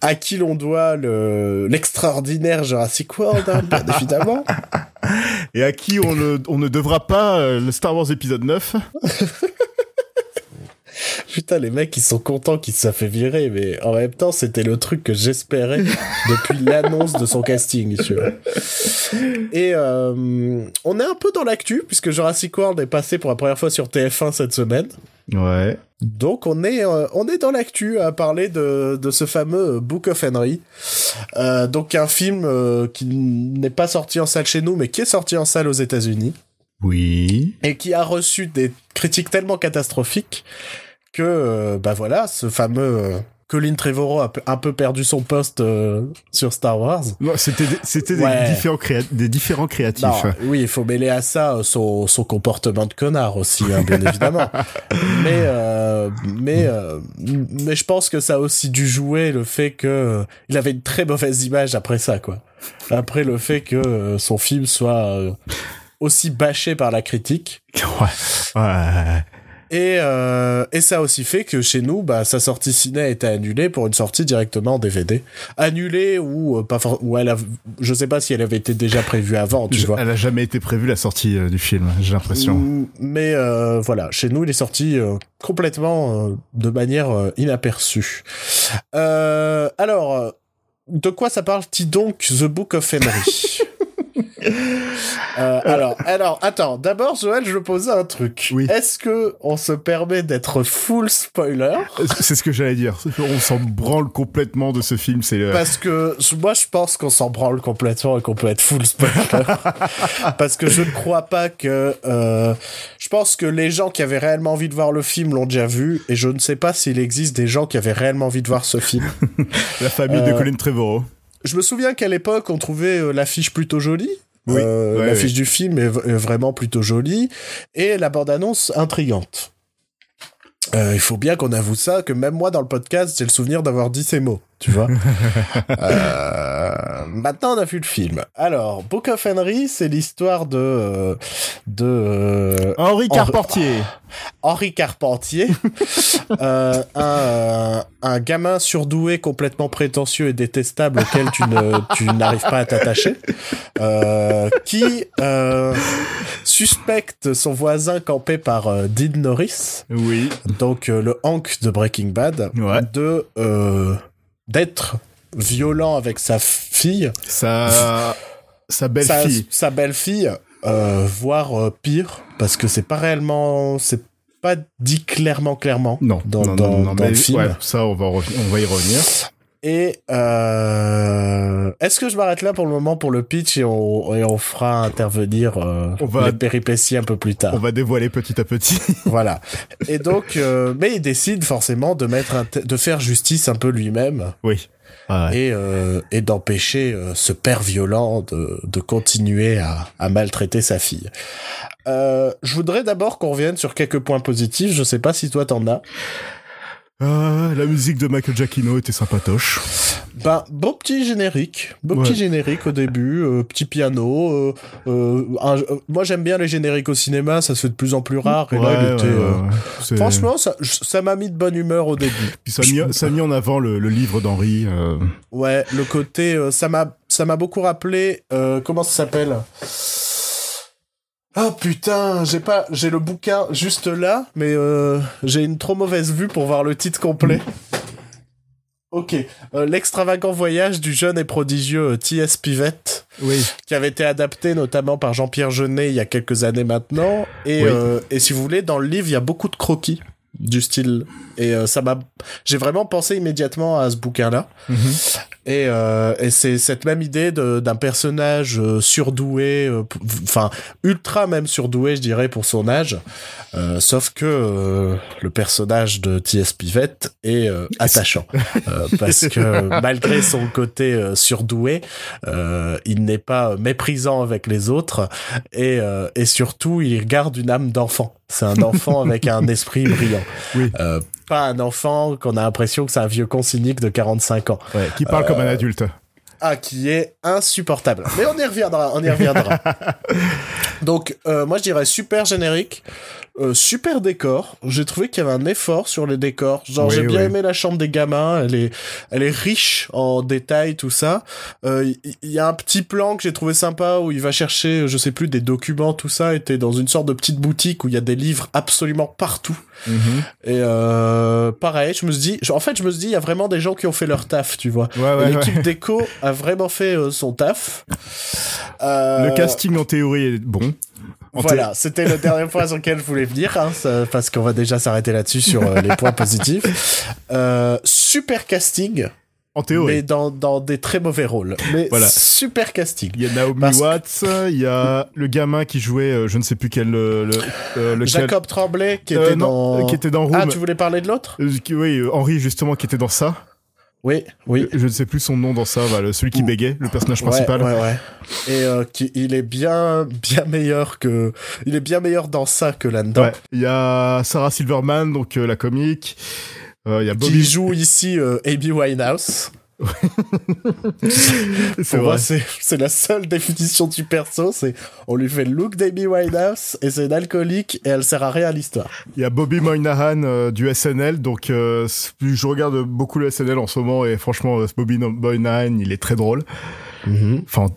À qui l'on doit le l'extraordinaire Jurassic World, hein, bien évidemment. Et à qui on ne, on ne devra pas le Star Wars épisode 9. putain, les mecs, ils sont contents qu'il se fait virer, mais en même temps, c'était le truc que j'espérais depuis l'annonce de son casting, tu vois. Et euh, on est un peu dans l'actu, puisque Jurassic World est passé pour la première fois sur TF1 cette semaine. Ouais. Donc on est euh, on est dans l'actu à parler de, de ce fameux Book of Henry. Euh, donc un film euh, qui n'est pas sorti en salle chez nous mais qui est sorti en salle aux États-Unis Oui. et qui a reçu des critiques tellement catastrophiques que euh, bah voilà, ce fameux euh, Colin Trevorrow a un peu perdu son poste euh, sur Star Wars. Non, c'était des- c'était Ouais. des différents créa- des différents créatifs. Non, oui, il faut mêler à ça euh, son, son comportement de connard aussi, hein, bien évidemment. Mais euh, mais euh, mais je pense que ça a aussi dû jouer le fait que euh, il avait une très mauvaise image après ça, quoi. Après le fait que euh, son film soit aussi bâché par la critique. Ouais. Ouais. Et, euh, et ça a aussi fait que chez nous, bah, sa sortie ciné a été annulée pour une sortie directement en DVD. Annulée ou euh, pas for- ou elle a, je sais pas si elle avait été déjà prévue avant, tu Je- vois. Elle a jamais été prévue la sortie euh, du film, j'ai l'impression. Mais euh, voilà, chez nous, il est sorti euh, complètement euh, de manière euh, inaperçue. Euh, alors, de quoi ça parle-t-il donc The Book of Henry? Euh, alors, alors, attends. D'abord, Joël, je posais un truc. Oui. Est-ce que on se permet d'être full spoiler? C'est ce que j'allais dire. On s'en branle complètement de ce film. C'est Parce que moi, je pense qu'on s'en branle complètement et qu'on peut être full spoiler. Parce que je ne crois pas que. euh, je pense que les gens qui avaient réellement envie de voir le film l'ont déjà vu, et je ne sais pas s'il existe des gens qui avaient réellement envie de voir ce film. la famille de euh, Colin Trevorrow. Je me souviens qu'à l'époque, on trouvait l'affiche plutôt jolie. Oui. Euh, Ouais, l'affiche du film est vraiment plutôt jolie et la bande-annonce intrigante. Euh, il faut bien qu'on avoue ça, que même moi dans le podcast, j'ai le souvenir d'avoir dit ces mots, tu vois. Euh, maintenant, on a vu le film. Alors, Book of Henry, c'est l'histoire de euh, de euh, Henri Carpentier. Henri Carpentier, euh, un, un gamin surdoué, complètement prétentieux et détestable auquel tu ne tu n'arrives pas à t'attacher, euh, qui suspecte son voisin campé par Dean Norris, Oui. donc le Hank de Breaking Bad, Ouais. de d'être violent avec sa fille, Sa sa belle sa, fille. sa belle-fille, euh, voire euh, pire, parce que c'est pas réellement, c'est pas dit clairement, clairement Non, dans, non, dans, non, non, dans mais le film. ouais, ça on va on va y revenir. Et euh, est-ce que je m'arrête là pour le moment pour le pitch et on, et on fera intervenir euh, On va- les péripéties un peu plus tard? On va dévoiler petit à petit. Voilà. Et donc, euh, mais il décide forcément de mettre un de faire justice un peu lui-même oui. Ouais. et, euh, et d'empêcher euh, ce père violent de, de continuer à, à maltraiter sa fille. Euh, je voudrais d'abord qu'on revienne sur quelques points positifs. Je sais pas si toi t'en as. Euh, la musique de Michael Giacchino était sympatoche. Ben, beau petit générique, beau Ouais. petit générique au début, euh, petit piano. euh, euh, un- moi j'aime bien les génériques au cinéma, ça se fait de plus en plus rare. Et là, il était, ouais, Franchement, ça ça m'a mis de bonne humeur au début. Puis ça a mis, ça a mis en avant le, le livre d'Henri. Ouais, le côté, ça m'a, ça m'a beaucoup rappelé. comment ça s'appelle? Ah putain, j'ai pas, j'ai le bouquin juste là, mais euh, j'ai une trop mauvaise vue pour voir le titre complet. Ok, euh, l'extravagant voyage du jeune et prodigieux euh, T.S. Pivette, Oui. qui avait été adapté notamment par Jean-Pierre Jeunet il y a quelques années maintenant. Et, Oui. euh, et si vous voulez, dans le livre, il y a beaucoup de croquis du style. Et euh, ça m'a, j'ai vraiment pensé immédiatement à ce bouquin-là. Et, euh, et c'est cette même idée d'un personnage euh, surdoué, enfin ultra même surdoué, je dirais, pour son âge. Euh, sauf que le personnage de T.S. Pivette est attachant. Parce que malgré son côté surdoué, il n'est pas méprisant avec les autres. Et, et surtout, il garde une âme d'enfant. C'est un enfant avec un esprit brillant. Oui. Euh, pas un enfant qu'on a l'impression que c'est un vieux con cynique de 45 ans. Ouais, qui parle comme un adulte. Ah, qui est insupportable. Mais on y reviendra, on y reviendra. Donc, euh, moi, je dirais super générique, euh, super décor. J'ai trouvé qu'il y avait un effort sur les décors. Genre, Oui, j'ai bien oui. aimé la chambre des gamins. Elle est, elle est riche en détails, tout ça. Euh, Il y, y a un petit plan que j'ai trouvé sympa où il va chercher, je sais plus, des documents, tout ça. Et t'es dans une sorte de petite boutique où il y a des livres absolument partout. Mhm. Et euh, pareil, je me suis dit, en fait, je me suis dit, il y a vraiment des gens qui ont fait leur taf, tu vois. Ouais, ouais, L'équipe ouais. déco a vraiment fait euh, son taf. Euh, Le casting en théorie est bon. En voilà, c'était le dernier point sur lequel je voulais venir, hein, ça- parce qu'on va déjà s'arrêter là-dessus sur les points positifs. Super casting, En théorie. mais dans, dans des très mauvais rôles. Mais Voilà. super casting. Il y a Naomi Parce Watts, il y a le gamin qui jouait, euh, je ne sais plus quel, le, euh, lequel- Jacob Tremblay qui Euh, était non, dans... qui était dans Room. Ah, tu voulais parler de l'autre? Euh, oui, euh, Henri justement qui était dans ça. Oui, oui. Je ne sais plus son nom dans ça, voilà, celui qui bégait, le personnage Ouais, principal. Ouais, ouais. Et euh, qui, il est bien, bien meilleur que, il est bien meilleur dans ça que là-dedans. Ouais. Il y a Sarah Silverman, donc euh, la comique. Euh, il y a Qui joue ici euh, Amy Winehouse. C'est vrai. c'est la seule définition du perso. C'est on lui fait le look d'Amy Winehouse et c'est une alcoolique et elle sert à rien à l'histoire. Il y a Bobby Moynihan euh, du SNL, donc euh, je regarde beaucoup le SNL en ce moment et franchement, euh, Bobby Moynihan, il est très drôle. Enfin,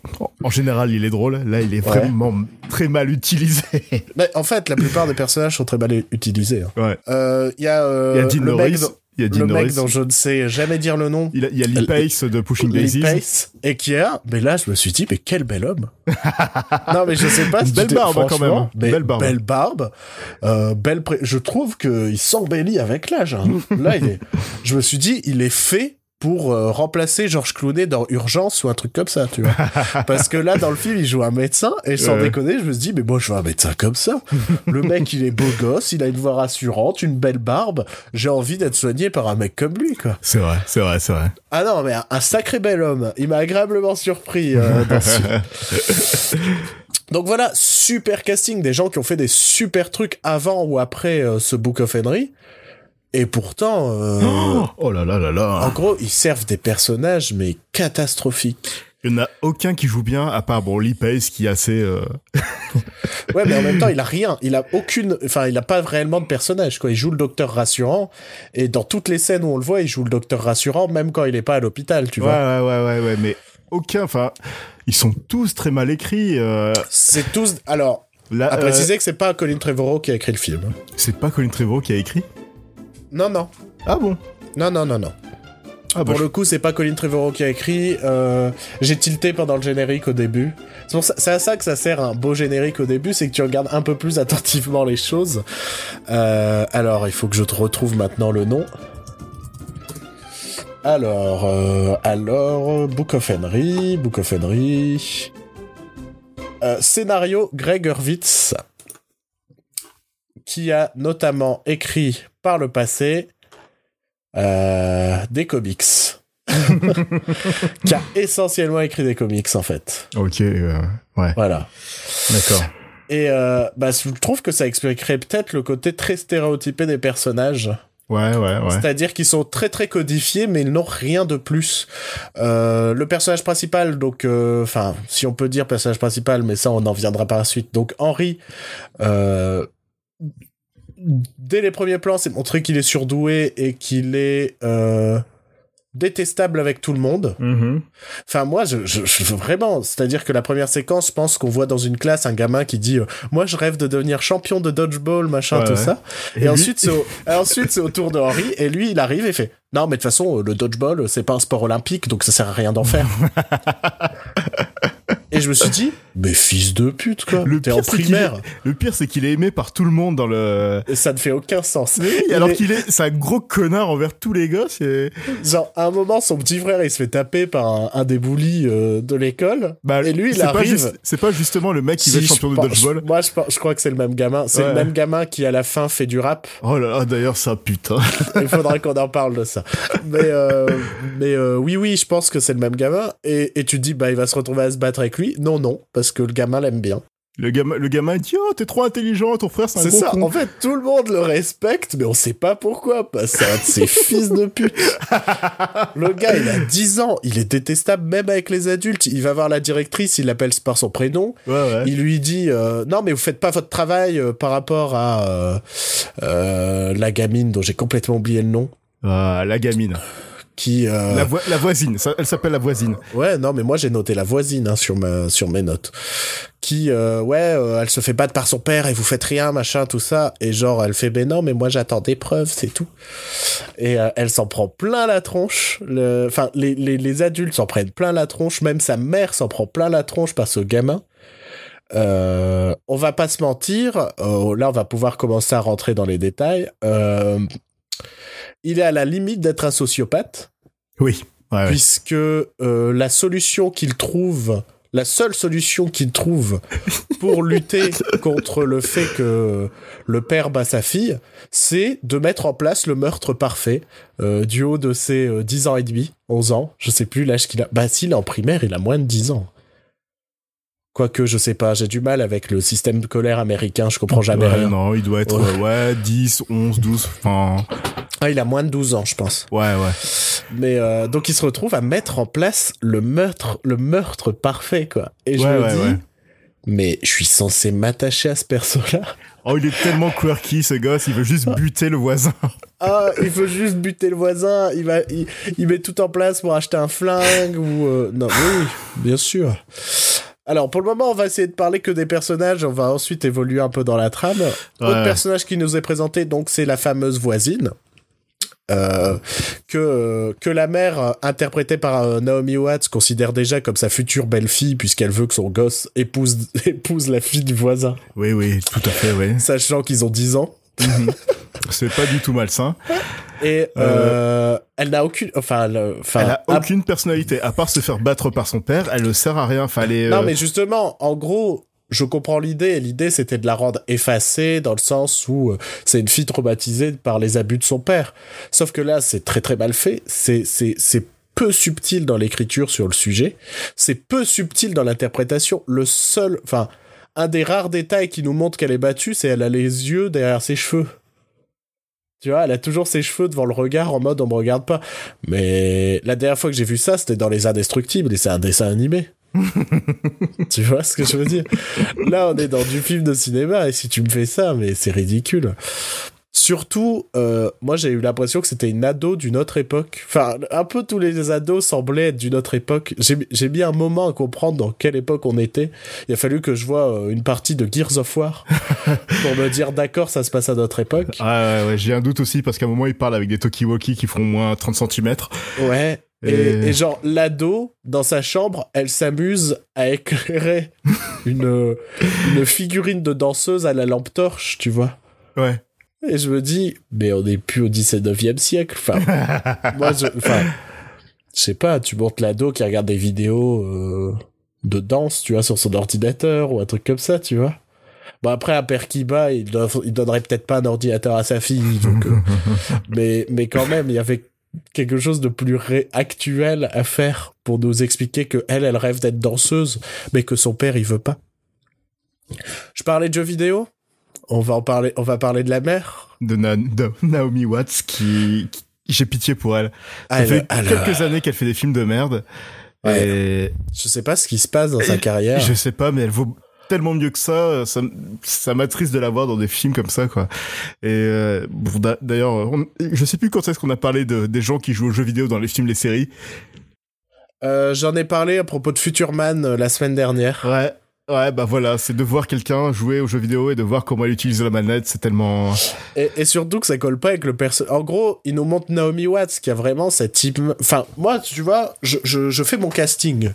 en, général, il est drôle. Là, il est Ouais. vraiment très mal utilisé. Mais en fait, la plupart des personnages sont très mal utilisés. hein. ouais. Euh, Il y a, Il y a Dean le Norris. Il y a Dean le mec Norris. dont je ne sais jamais dire le nom. Il, a- il y a Lee Pace de Pushing Lee Daisies. Pace, et qui a, mais là je me suis dit, mais quel bel homme. non mais je sais pas. Si belle tu barbe, quand même. mais Belle barbe. Belle barbe. euh, belle pré- Je trouve que il s'embellit avec l'âge. hein. là il est. Je me suis dit, il est fait pour euh, remplacer Georges Clooney dans Urgence ou un truc comme ça, tu vois. Parce que là, dans le film, il joue un médecin, et sans Ouais. déconner, je me suis dit, mais moi, je veux un médecin comme ça. Le mec, il est beau gosse, il a une voix rassurante, une belle barbe. J'ai envie d'être soigné par un mec comme lui, quoi. C'est vrai, c'est vrai, c'est vrai. Ah non, mais un, un sacré bel homme. Il m'a agréablement surpris euh, dans ce film. Donc voilà, super casting, des gens qui ont fait des super trucs avant ou après euh, ce Book of Henry. Et pourtant, euh, Oh là là là là. en gros, ils servent des personnages, mais catastrophiques. Il n'y en a aucun qui joue bien, à part bon Lee Pace qui est assez. euh, Ouais, mais en même temps, il a rien. Il a aucune, enfin, il a pas réellement de personnage, quoi. Il joue le docteur rassurant. Et dans toutes les scènes où on le voit, il joue le docteur rassurant, même quand il est pas à l'hôpital, tu Ouais, vois. ouais, ouais, ouais, ouais, mais aucun. Enfin, ils sont tous très mal écrits. euh, C'est tous, alors, là, à euh, préciser que c'est pas Colin Trevorrow qui a écrit le film. c'est pas Colin Trevorrow qui a écrit? Non, non. Ah bon? Non, non, non, non. Ah Pour bah, le coup, c'est pas Colin Trevorrow qui a écrit. euh, J'ai tilté pendant le générique au début. C'est pour à ça que ça sert un beau générique au début, c'est que tu regardes un peu plus attentivement les choses. Euh, alors, il faut que je te retrouve maintenant le nom. Alors, euh, alors, Book of Henry, Book of Henry. Scénario Greg Hurwitz, qui a notamment écrit par le passé euh, des comics. qui a essentiellement écrit des comics en fait. Ok, euh, ouais, Voilà. d'accord. Et euh, bah, je trouve que ça expliquerait peut-être le côté très stéréotypé des personnages. Ouais, ouais, ouais. C'est-à-dire qu'ils sont très très codifiés, mais ils n'ont rien de plus. Euh, le personnage principal, donc, euh, enfin, si on peut dire personnage principal, mais ça on en viendra par la suite. Donc Henri, euh, dès les premiers plans, c'est montré qu'il est surdoué et qu'il est euh, détestable avec tout le monde. Mhm. Enfin, moi, je, je, je- vraiment, c'est-à-dire que la première séquence, je pense qu'on voit dans une classe un gamin qui dit euh, Moi, je rêve de devenir champion de dodgeball, machin, Ouais, tout ouais. ça. Et, lui- ensuite, c'est au, ensuite, c'est au tour de Henri, et lui, il arrive et fait Non, mais de toute façon, euh, le dodgeball, c'est pas un sport olympique, donc ça sert à rien d'en faire. et je me suis dit Mais fils de pute, quoi. Le T'es pire, en primaire. est- le pire, c'est qu'il est aimé par tout le monde dans le. Ça ne fait aucun sens. Alors est- qu'il est, c'est un gros connard envers tous les gosses. Et... Genre, à un moment, son petit frère, il se fait taper par un, un des bullies euh, de l'école. Bah, et lui, il pas arrive. juste- C'est pas justement le mec qui Si, va être champion de dodgeball. Moi, je, crois que c'est le même gamin. C'est Ouais. le même gamin qui, à la fin, fait du rap. Oh là là, d'ailleurs, ça putain. Il faudra qu'on en parle de ça. Mais, euh, mais euh, oui, oui, je pense que c'est le même gamin. Et, et tu te dis, bah, il va se retrouver à se battre avec lui. Non, non, parce que le gamin l'aime bien. Le gamin, le gamin dit oh t'es trop intelligent, ton frère c'est un C'est ça. con. En fait, tout le monde le respecte, mais on sait pas pourquoi. Parce que c'est un de ces fils de pute. Le gars, il a 10 ans. Il est détestable même avec les adultes. Il va voir la directrice, il l'appelle par son prénom. Ouais ouais. Il lui dit euh, non mais vous faites pas votre travail euh, par rapport à euh, euh, la gamine dont j'ai complètement oublié le nom Ah, la gamine, qui euh, la, voi- la voisine, ça- elle s'appelle la voisine. ouais non mais moi j'ai noté la voisine hein, sur ma sur mes notes qui euh, ouais euh, elle se fait battre par son père et vous faites rien machin tout ça et genre elle fait ben non mais moi j'attends des preuves c'est tout et elle s'en prend plein la tronche le enfin les, les les adultes s'en prennent plein la tronche même sa mère s'en prend plein la tronche par ce gamin euh, on va pas se mentir, euh, là on va pouvoir commencer à rentrer dans les détails. Euh, il est à la limite d'être un sociopathe, Oui. Ouais, puisque euh, la solution qu'il trouve, la seule solution qu'il trouve pour lutter contre le fait que le père bat sa fille, c'est de mettre en place le meurtre parfait euh, du haut de ses euh, 10 ans et demi, 11 ans, je sais plus l'âge qu'il a. Bah s'il est en primaire, il a moins de 10 ans. Quoique, je sais pas, j'ai du mal avec le système scolaire américain, je comprends jamais Ouais, rien. non, il doit être Ouais. euh, ouais 10, 11, 12, enfin Ah, il a moins de 12 ans, je pense. ouais ouais. Mais euh, donc il se retrouve à mettre en place le meurtre, le meurtre parfait, quoi. Et je Ouais, me ouais, dis, mais je suis censé m'attacher à ce perso-là. Oh, il est tellement quirky ce gosse, il veut juste buter le voisin. Ah, il faut juste buter le voisin. Il va, il, il met tout en place pour acheter un flingue ou euh, non, oui, bien sûr. Alors pour le moment, on va essayer de parler que des personnages. On va ensuite évoluer un peu dans la trame. Autre Ouais. personnage qui nous est présenté, donc c'est la fameuse voisine. Euh, que que la mère euh, interprétée par euh, Naomi Watts considère déjà comme sa future belle-fille puisqu'elle veut que son gosse épouse épouse la fille du voisin Oui oui, tout à fait, oui. sachant qu'ils ont 10 ans C'est pas du tout malsain. et euh, elle n'a aucune enfin le- enfin Elle a à- aucune personnalité à part se faire battre par son père, elle ne sert à rien. Enfin, elle est, Non, euh, mais justement, en gros, je comprends l'idée. Et l'idée, c'était de la rendre effacée dans le sens où euh, c'est une fille traumatisée par les abus de son père. Sauf que là, c'est très très mal fait. C'est c'est c'est peu subtil dans l'écriture sur le sujet. C'est peu subtil dans l'interprétation. Le seul, enfin, un des rares détails qui nous montre qu'elle est battue, c'est elle a les yeux derrière ses cheveux. Tu vois, elle a toujours ses cheveux devant le regard en mode on me regarde pas. Mais la dernière fois que j'ai vu ça, c'était dans Les Indestructibles et c'est un dessin animé. tu vois ce que je veux dire? Là, on est dans du film de cinéma et si tu me fais ça, mais c'est ridicule. Surtout, euh, moi j'ai eu l'impression que c'était une ado d'une autre époque. Enfin, un peu tous les ados semblaient être d'une autre époque. J'ai mis un moment à comprendre dans quelle époque on était. Il a fallu que je vois euh, une partie de Gears of War pour me dire d'accord, ça se passe à notre époque. Ah ouais, ouais, j'ai un doute aussi parce qu'à un moment il parle avec des Tokiwoki qui feront moins 30 cm. Ouais. Et, Et- et genre, l'ado, dans sa chambre, elle s'amuse à éclairer une, une figurine de danseuse à la lampe torche, tu vois. Ouais. Et je me dis, mais on n'est plus au 19e siècle. Enfin, moi, je, enfin, je sais pas, tu montes l'ado qui regarde des vidéos euh, de danse, tu vois, sur son ordinateur ou un truc comme ça, tu vois. Bon, après, un père qui bat, il, il donnerait peut-être pas un ordinateur à sa fille, donc, euh, mais, mais quand même, il y avait quelque chose de plus actuel à faire pour nous expliquer que elle, elle rêve d'être danseuse, mais que son père, il veut pas. Je parlais de jeux vidéo. On va en parler, on va parler de la mère. de, Na- de Naomi Watts qui, qui- j'ai pitié pour elle. Ça Elle- fait elle- quelques années qu'elle fait des films de merde. Ouais. Et Je sais pas ce qui se passe dans sa carrière. je sais pas, mais elle vaut tellement mieux que ça. Ça, m'attriste de la voir dans des films comme ça, quoi. Et euh, bon, d'a- d'ailleurs, on- je sais plus quand est-ce qu'on a parlé de, des gens qui jouent aux jeux vidéo dans les films, les séries. Euh, J'en ai parlé à propos de Futurman euh, la semaine dernière. Ouais. Ouais, bah voilà, c'est de voir quelqu'un jouer aux jeux vidéo et de voir comment elle utilise la manette, c'est tellement... Et, surtout que ça colle pas avec le perso. En gros, il nous montre Naomi Watts qui a vraiment cette type. Enfin, moi, tu vois, je, je, je fais mon casting.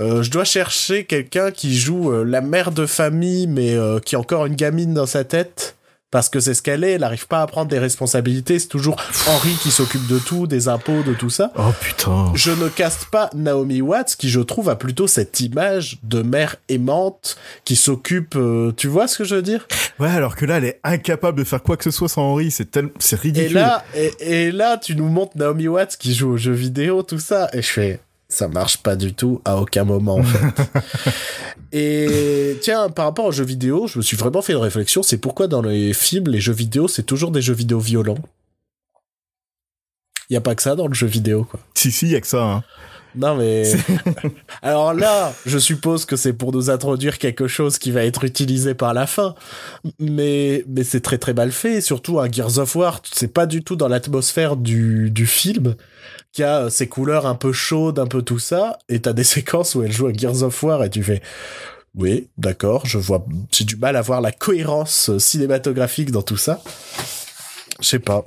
Euh, je dois chercher quelqu'un qui joue euh, la mère de famille, mais euh, qui a encore une gamine dans sa tête. Parce que c'est ce qu'elle est, elle n'arrive pas à prendre des responsabilités. C'est toujours Henri qui s'occupe de tout, des impôts, de tout ça. Oh putain. Je ne caste pas Naomi Watts, qui je trouve a plutôt cette image de mère aimante, qui s'occupe, euh, tu vois ce que je veux dire? Ouais, alors que là, elle est incapable de faire quoi que ce soit sans Henri, c'est tel... c'est Et ridicule. là, et, et là, tu nous montres Naomi Watts qui joue aux jeux vidéo, tout ça, et je fais, ça marche pas du tout à aucun moment en fait. Et tiens, par rapport aux jeux vidéo, je me suis vraiment fait une réflexion, c'est pourquoi dans les films, les jeux vidéo, c'est toujours des jeux vidéo violents? Il y a pas que ça dans le jeu vidéo quoi. Si si, il y a que ça. Hein. Non mais alors là, je suppose que c'est pour nous introduire quelque chose qui va être utilisé par la fin. Mais mais c'est très très mal fait, surtout un Gears of War, c'est pas du tout dans l'atmosphère du du film qui a ses couleurs un peu chaudes, un peu tout ça et t'as des séquences où elle joue à Gears of War et tu fais oui, d'accord, je vois j'ai du mal à voir la cohérence cinématographique dans tout ça. Je sais pas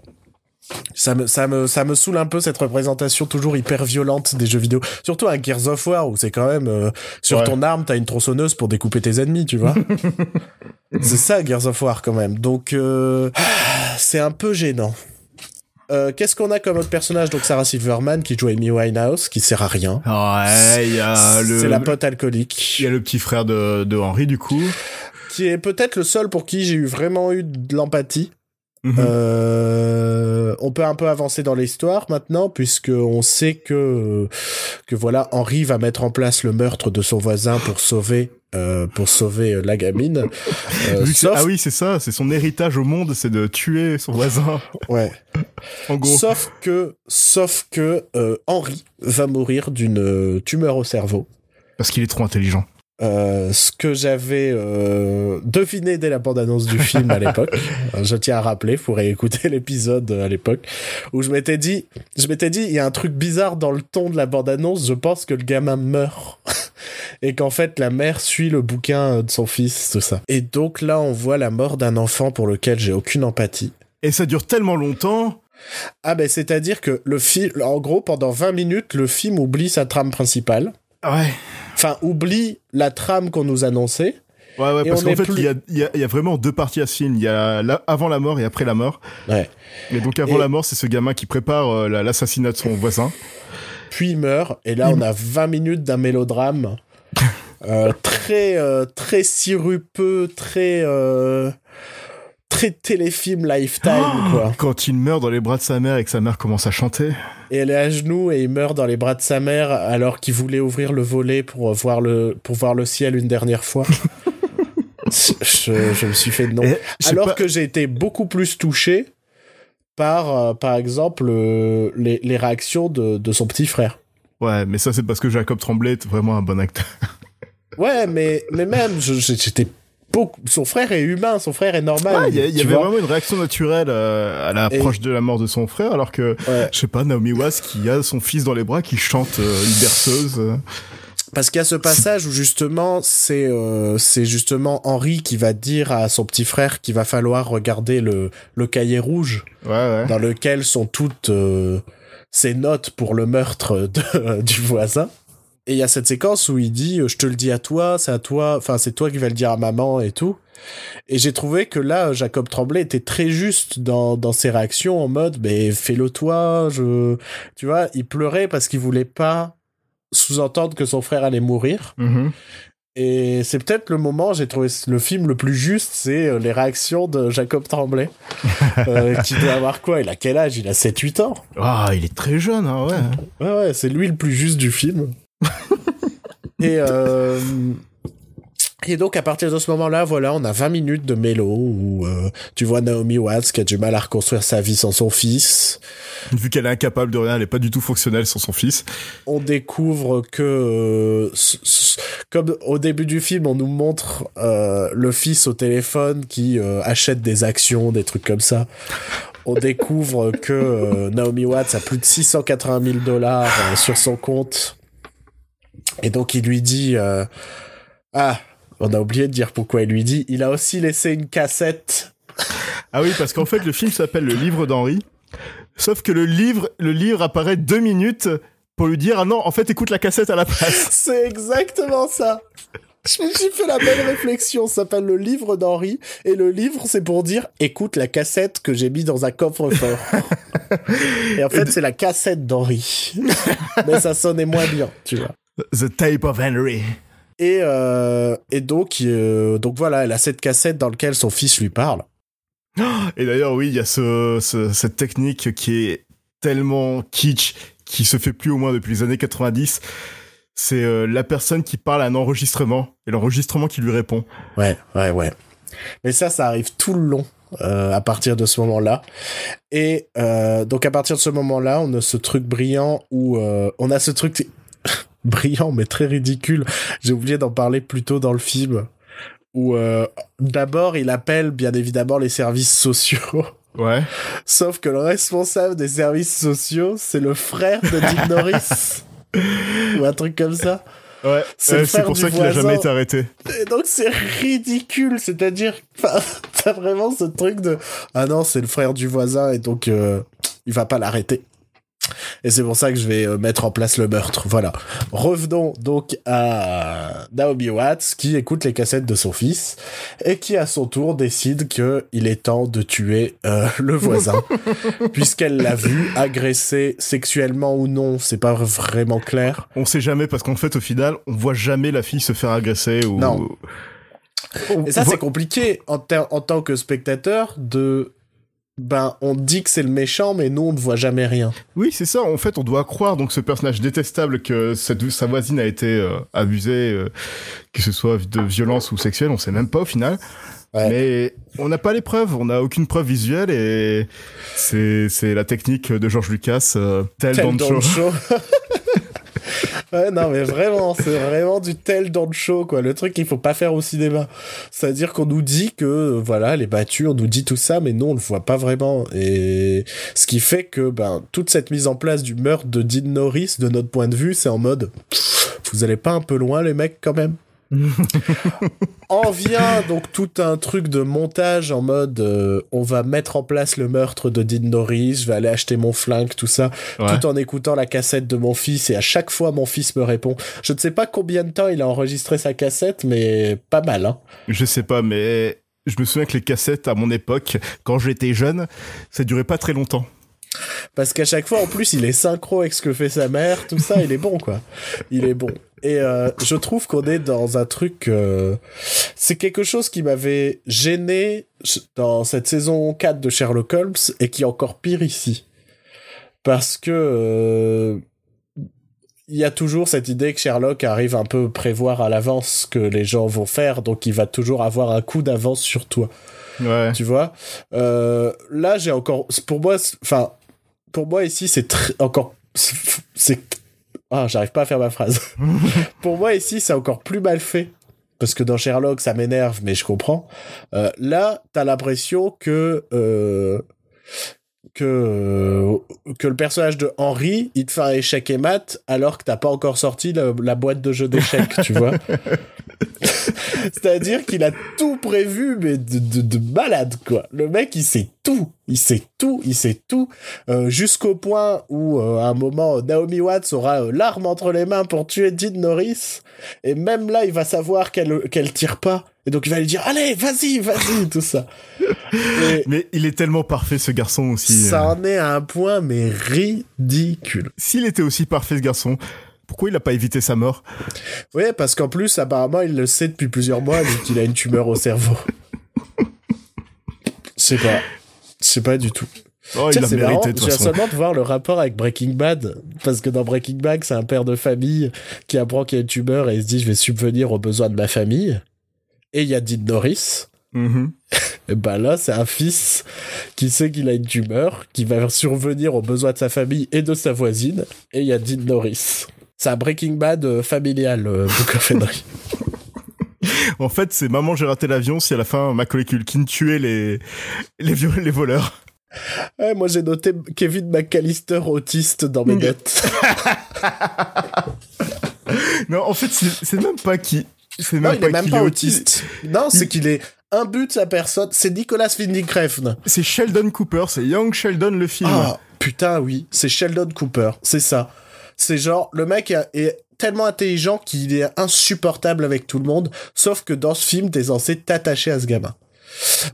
ça me, ça me, ça me saoule un peu cette représentation toujours hyper violente des jeux vidéo. Surtout un Gears of War où c'est quand même, euh, sur ton arme, t'as une tronçonneuse pour découper tes ennemis, tu vois. c'est ça, Gears of War quand même. Donc, euh, c'est un peu gênant. Euh, Qu'est-ce qu'on a comme autre personnage? Donc Sarah Silverman qui joue Amy Winehouse, qui sert à rien. Ouais, il y a le. C'est la pote alcoolique. Il y a le petit frère de, de Henry du coup. Qui est peut-être le seul pour qui j'ai eu vraiment eu de l'empathie. Mhm. Euh, on peut un peu avancer dans l'histoire maintenant puisque on sait que que voilà Henri va mettre en place le meurtre de son voisin pour sauver euh, pour sauver la gamine. Euh, Ah oui, c'est ça, c'est son héritage au monde, c'est de tuer son voisin. Ouais. en gros. Sauf que sauf que euh, Henri va mourir d'une tumeur au cerveau. Parce qu'il est trop intelligent. Euh, ce que j'avais euh, deviné dès la bande-annonce du film à l'époque. je tiens à rappeler, pour écouter l'épisode à l'époque, où je m'étais dit, je m'étais dit, il y a un truc bizarre dans le ton de la bande-annonce, je pense que le gamin meurt. et qu'en fait, la mère suit le bouquin de son fils, tout ça. Et donc là, on voit la mort d'un enfant pour lequel j'ai aucune empathie. Et ça dure tellement longtemps ah ben c'est-à-dire que le film, en gros, pendant 20 minutes, le film oublie sa trame principale. Ouais. Enfin, oublie la trame qu'on nous annonçait. Ouais, ouais, parce qu'en fait, il y, a, y, a, vraiment deux parties à ce film. Il y a avant la mort et après la mort. Ouais. Et donc, avant la mort, c'est ce gamin qui prépare euh, l'assassinat de son voisin. Puis il meurt, et là, on a 20 minutes d'un mélodrame. euh, très, euh, très sirupeux, très. Très téléfilm Lifetime, oh, quoi. Quand il meurt dans les bras de sa mère et que sa mère commence à chanter. Et elle est à genoux et il meurt dans les bras de sa mère alors qu'il voulait ouvrir le volet pour voir le, pour voir le ciel une dernière fois. je, je, me suis fait non. alors pas... que j'ai été beaucoup plus touché par, euh, par exemple, euh, les, les, réactions de, de son petit frère. Ouais, mais ça c'est parce que Jacob Tremblay est vraiment un bon acteur. ouais, mais, mais même, j'étais son frère est humain, son frère est normal. Il y, y avait vraiment une réaction naturelle euh, à l'approche de la mort de son frère, alors que, je sais pas, Naomi Watts qui a son fils dans les bras, qui chante euh, une berceuse. Parce qu'il y a ce passage où justement c'est euh, c'est justement Henri qui va dire à son petit frère qu'il va falloir regarder le le cahier rouge ouais, ouais. dans lequel sont toutes euh, ses notes pour le meurtre de, du voisin. Et il y a cette séquence où il dit je te le dis à toi, c'est à toi, enfin c'est toi qui vas le dire à maman et tout. Et j'ai trouvé que là Jacob Tremblay était très juste dans dans ses réactions en mode mais fais-le toi, je tu vois, il pleurait parce qu'il voulait pas sous-entendre que son frère allait mourir. Mm -hmm. Et c'est peut-être le moment, j'ai trouvé le film le plus juste, c'est les réactions de Jacob Tremblay. euh, qui doit avoir quoi? Il a quel âge? Il a 7-8 ans. Ah, il est très jeune, hein, ouais. Ouais, ouais, c'est lui le plus juste du film. et, euh, et donc, à partir de ce moment-là, voilà, on a 20 minutes de mélo où euh, tu vois Naomi Watts qui a du mal à reconstruire sa vie sans son fils. Vu qu'elle est incapable de rien, elle est pas du tout fonctionnelle sans son fils. On découvre que, euh, comme au début du film, on nous montre euh, le fils au téléphone qui achète des actions, des trucs comme ça. On découvre que Naomi Watts a plus de 680 000 dollars sur son compte. Et donc il lui dit... ah, on a oublié de dire pourquoi il lui dit. Il a aussi laissé une cassette. Ah oui, parce qu'en fait, le film s'appelle Le Livre d'Henri. Sauf que le livre, le livre apparaît deux minutes pour lui dire ah non, en fait, écoute la cassette à la place. C'est exactement ça. Suis fait la même réflexion. Ça s'appelle le livre d'Henri. Et le livre, c'est pour dire écoute la cassette que j'ai mis dans un coffre-fort. et en fait, c'est la cassette d'Henri. Mais ça sonnait moins bien, tu vois. The tape of Henry. Et, euh, et donc, euh, donc voilà, elle a cette cassette dans laquelle son fils lui parle. Et d'ailleurs, oui, il y a ce, ce, cette technique qui est tellement kitsch, qui se fait plus au moins depuis les années 90. C'est euh, la personne qui parle à un enregistrement et l'enregistrement qui lui répond. Ouais, ouais, ouais. Mais ça, ça arrive tout le long. Euh, à partir de ce moment-là. Et euh, donc à partir de ce moment-là, on a ce truc brillant où euh, on a ce truc brillant mais très ridicule. J'ai oublié d'en parler plus tôt dans le film où euh, d'abord il appelle bien évidemment les services sociaux. Ouais. Sauf que le responsable des services sociaux, c'est le frère de Dick Norris. Ou un truc comme ça. Ouais, C'est frère pour ça qu'il a jamais été arrêté. Et donc c'est ridicule, c'est-à-dire, t'as vraiment ce truc de ah non c'est le frère du voisin et donc euh, il va pas l'arrêter. Et c'est pour ça que je vais euh, mettre en place le meurtre. Voilà. Revenons donc à Naomi Watts qui écoute les cassettes de son fils et qui à son tour décide que il est temps de tuer euh, le voisin puisqu'elle l'a vu agresser sexuellement ou non, c'est pas vraiment clair. On sait jamais parce qu'en fait, au final, on voit jamais la fille se faire agresser ou. Non. On Et ça, c'est compliqué en tant que spectateur de. Ben, on dit que c'est le méchant, mais nous, on ne voit jamais rien. Oui, c'est ça. En fait, on doit croire donc ce personnage détestable que cette, sa voisine a été euh, abusée, euh, que ce soit de violence ou sexuelle, on sait même pas au final. Ouais. Mais on n'a pas les preuves, on n'a aucune preuve visuelle et c'est c'est la technique de George Lucas, euh, tel, Tel dans le dans le show. show. ouais, non, mais vraiment, c'est vraiment du tel dans le show, quoi. Le truc qu'il faut pas faire au cinéma. C'est-à-dire qu'on nous dit que, voilà, elle est battue, on nous dit tout ça, mais non, on le voit pas vraiment. Et ce qui fait que, ben, toute cette mise en place du meurtre de Dean Norris, de notre point de vue, c'est en mode, vous allez pas un peu loin, les mecs, quand même? en vient donc tout un truc de montage en mode euh, on va mettre en place le meurtre de Dean Norris, je vais aller acheter mon flingue, tout ça, Ouais. tout en écoutant la cassette de mon fils et à chaque fois mon fils me répond. Je ne sais pas combien de temps il a enregistré sa cassette, mais pas mal. Hein. Je sais pas, mais je me souviens que les cassettes à mon époque, quand j'étais jeune, ça durait pas très longtemps. Parce qu'à chaque fois, en plus, il est synchro avec ce que fait sa mère, tout ça, il est bon, quoi. Il est bon. Et euh, je trouve qu'on est dans un truc... euh, C'est quelque chose qui m'avait gêné dans cette saison 4 de Sherlock Holmes et qui est encore pire ici. Parce que... euh, Il y a toujours cette idée que Sherlock arrive un peu prévoir à l'avance ce que les gens vont faire, donc il va toujours avoir un coup d'avance sur toi Ouais. tu vois? Euh, là, j'ai encore, pour moi, enfin, pour moi ici, c'est encore, c'est- ah, j'arrive pas à faire ma phrase. pour moi ici, c'est encore plus mal fait. Parce que dans Sherlock, ça m'énerve, mais je comprends. Euh, là, t'as l'impression que euh, que que le personnage de Henry, il te fait un échec et mat, alors que t'as pas encore sorti la, la boîte de jeux d'échecs, tu vois. C'est-à-dire qu'il a tout prévu, mais de, de, de malade, quoi. Le mec, il sait tout. Il sait tout, il sait tout. Euh, Jusqu'au point où, euh, à un moment, Naomi Watts aura euh, l'arme entre les mains pour tuer Dean Norris. Et même là, il va savoir qu'elle qu'elle tire pas. Et donc, il va lui dire, allez, vas-y, vas-y, tout ça. Et Mais il est tellement parfait ce garçon aussi. ça en est à un point, mais ridicule. S'il était aussi parfait ce garçon, pourquoi il a pas évité sa mort Oui, parce qu'en plus, apparemment, il le sait depuis plusieurs mois, vu qu'il a une tumeur au cerveau. Sais pas. Sais pas du tout. Oh, Tiens, il a c'est mérité je de toute façon. seulement de voir le rapport avec Breaking Bad, parce que dans Breaking Bad, c'est un père de famille qui apprend qu'il y a une tumeur et il se dit, je vais subvenir aux besoins de ma famille. Et il y a Dean Norris. Mhm. Et ben là, c'est un fils qui sait qu'il a une tumeur, qui va survenir aux besoins de sa famille et de sa voisine. Et il y a Dean Norris. C'est un Breaking Bad euh, familial, euh, Book of Henry. En fait, c'est Maman, j'ai raté l'avion si à la fin Macaulay Culkin tuait les, les, les voleurs. Ouais, moi, j'ai noté Kevin McAllister autiste dans mes Mm. notes. Non, en fait, c'est même pas qui. C'est Non, même il pas est même qu'il pas est autiste. Non, c'est qu'il est un but de sa personne. C'est Nicolas Winding Refn. C'est Sheldon Cooper, c'est Young Sheldon le film. Ah, putain, oui. C'est Sheldon Cooper. C'est ça. C'est genre, le mec est, est tellement intelligent qu'il est insupportable avec tout le monde. Sauf que dans ce film, t'es censé t'attacher à ce gamin.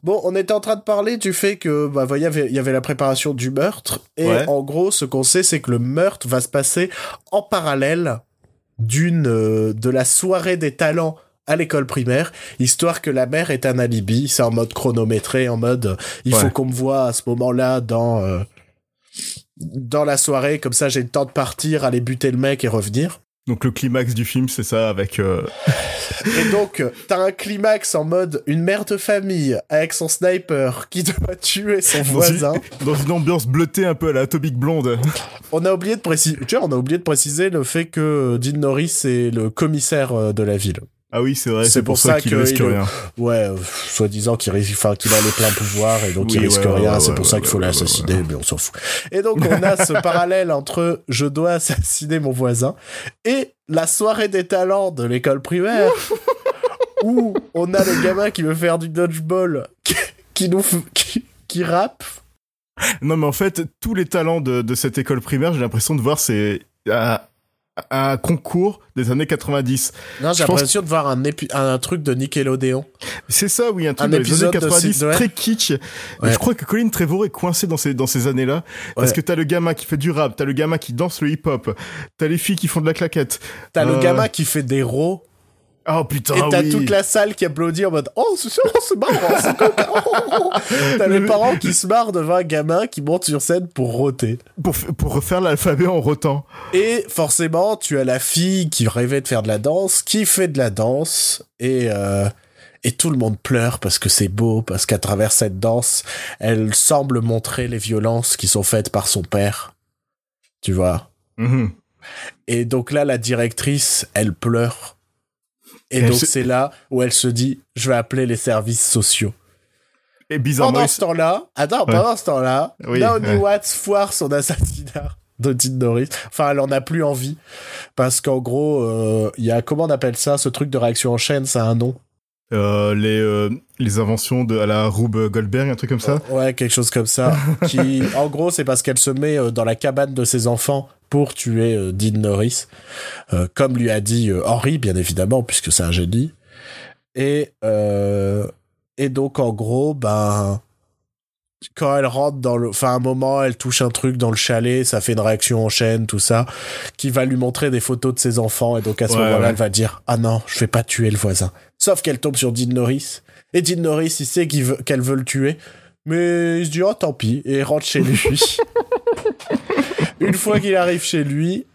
Bon, on était en train de parler du fait que, bah, il y avait, il y avait la préparation du meurtre. Et Ouais. en gros, ce qu'on sait, c'est que le meurtre va se passer en parallèle d'une, euh, de la soirée des talents à l'école primaire, histoire que la mère ait un alibi. C'est en mode chronométré, en mode, il faut qu'on me voit à ce moment-là dans, euh, dans la soirée, comme ça j'ai le temps de partir, aller buter le mec et revenir. Donc le climax du film, c'est ça, avec... Euh... Et donc, t'as un climax en mode une mère de famille avec son sniper qui doit tuer son voisin. dans une ambiance bleutée un peu à la Atomic Blonde. On a oublié de préciser, tu vois, on a oublié de préciser le fait que Dean Norris est le commissaire euh, de la ville. Ah oui, c'est vrai, c'est pour, ça, qu'il risque rien. Ouais, euh, soi-disant qu'il enfin, qu'il a les pleins pouvoirs et donc il risque rien, c'est pour ça qu'il faut l'assassiner, mais on s'en fout. Et donc on a ce parallèle entre je dois assassiner mon voisin et la soirée des talents de l'école primaire où on a le gamin qui veut faire du dodgeball qui, nous qui, qui rappe. Non mais en fait, tous les talents de, de cette école primaire, j'ai l'impression de voir c'est un concours des années 90. Non, j'ai l'impression de voir un, un truc de Nickelodeon. C'est ça, oui, un truc des années 90 très kitsch. Je crois que Colin Trevorrow est coincé dans ces, dans ces années-là. Parce que t'as le gamin qui fait du rap, t'as le gamin qui danse le hip-hop, t'as les filles qui font de la claquette. T'as le euh, gamin qui fait des rows Oh putain, Et t'as toute la salle qui applaudit en mode Oh, c'est c'est marrant, c'est T'as les parents qui se marrent devant un gamin qui monte sur scène pour roter. Pour, pour refaire l'alphabet en rotant. Et forcément, tu as la fille qui rêvait de faire de la danse, qui fait de la danse, et, euh, et tout le monde pleure parce que c'est beau, parce qu'à travers cette danse, elle semble montrer les violences qui sont faites par son père. Tu vois? Mm-hmm. Et donc là, la directrice, elle pleure et, donc c'est là où elle se dit, je vais appeler les services sociaux. Et bizarrement, pendant ce temps-là, attends, pendant ce temps-là, Naomi Watts foire son assassinat de Dean Norris. Enfin, elle en a plus envie parce qu'en gros, euh, il y a comment on appelle ça, ce truc de réaction en chaîne, ça a un nom. Euh, les euh, les inventions de à la Rube Goldberg un truc comme ça. Ouais quelque chose comme ça. Qui en gros c'est parce qu'elle se met dans la cabane de ses enfants pour tuer euh, Dean Norris, euh, comme lui a dit euh, Henry, bien évidemment, puisque c'est un génie. Et, et donc, en gros, ben, quand elle rentre dans le, enfin, un moment, elle touche un truc dans le chalet, ça fait une réaction en chaîne, tout ça, qui va lui montrer des photos de ses enfants, et donc à ce moment-là, elle va dire, ah non, je vais pas tuer le voisin. Sauf qu'elle tombe sur Dean Norris, et Dean Norris, il sait qu'elle veut, le tuer, mais il se dit, oh, tant pis, et il rentre chez lui. Une fois qu'il arrive chez lui,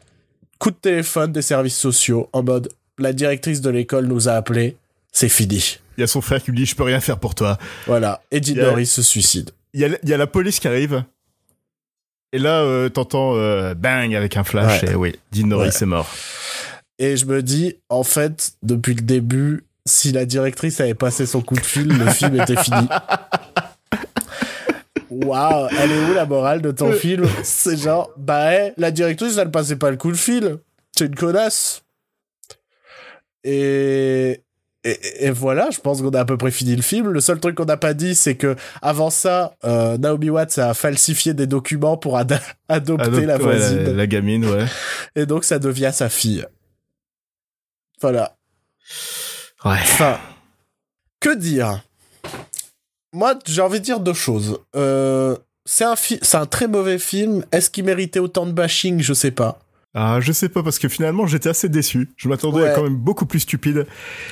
coup de téléphone des services sociaux en mode la directrice de l'école nous a appelé, c'est fini. Il y a son frère qui lui dit je peux rien faire pour toi. Voilà, Eddie Norris se suicide. Il y, a, la police qui arrive. Et là, euh, t'entends euh, bang avec un flash et oui, Dean Norris est mort. Et je me dis, en fait, depuis le début, si la directrice avait passé son coup de fil, le film était fini. Waouh, elle est où la morale de ton film? C'est genre, bah, la directrice, elle passait pas le coup de fil. C'est une connasse. Et, et, voilà, je pense qu'on a à peu près fini le film. Le seul truc qu'on n'a pas dit, c'est que avant ça, euh, Naomi Watts a falsifié des documents pour adopter la voisine. la, gamine, ouais. Et donc ça devient sa fille. Voilà. Ouais. Enfin, que dire? Moi, j'ai envie de dire deux choses. Euh, c'est un, c'est un très mauvais film. Est-ce qu'il méritait autant de bashing? Je sais pas. Ah, je sais pas, parce que finalement, j'étais assez déçu. Je m'attendais à quand même beaucoup plus stupide.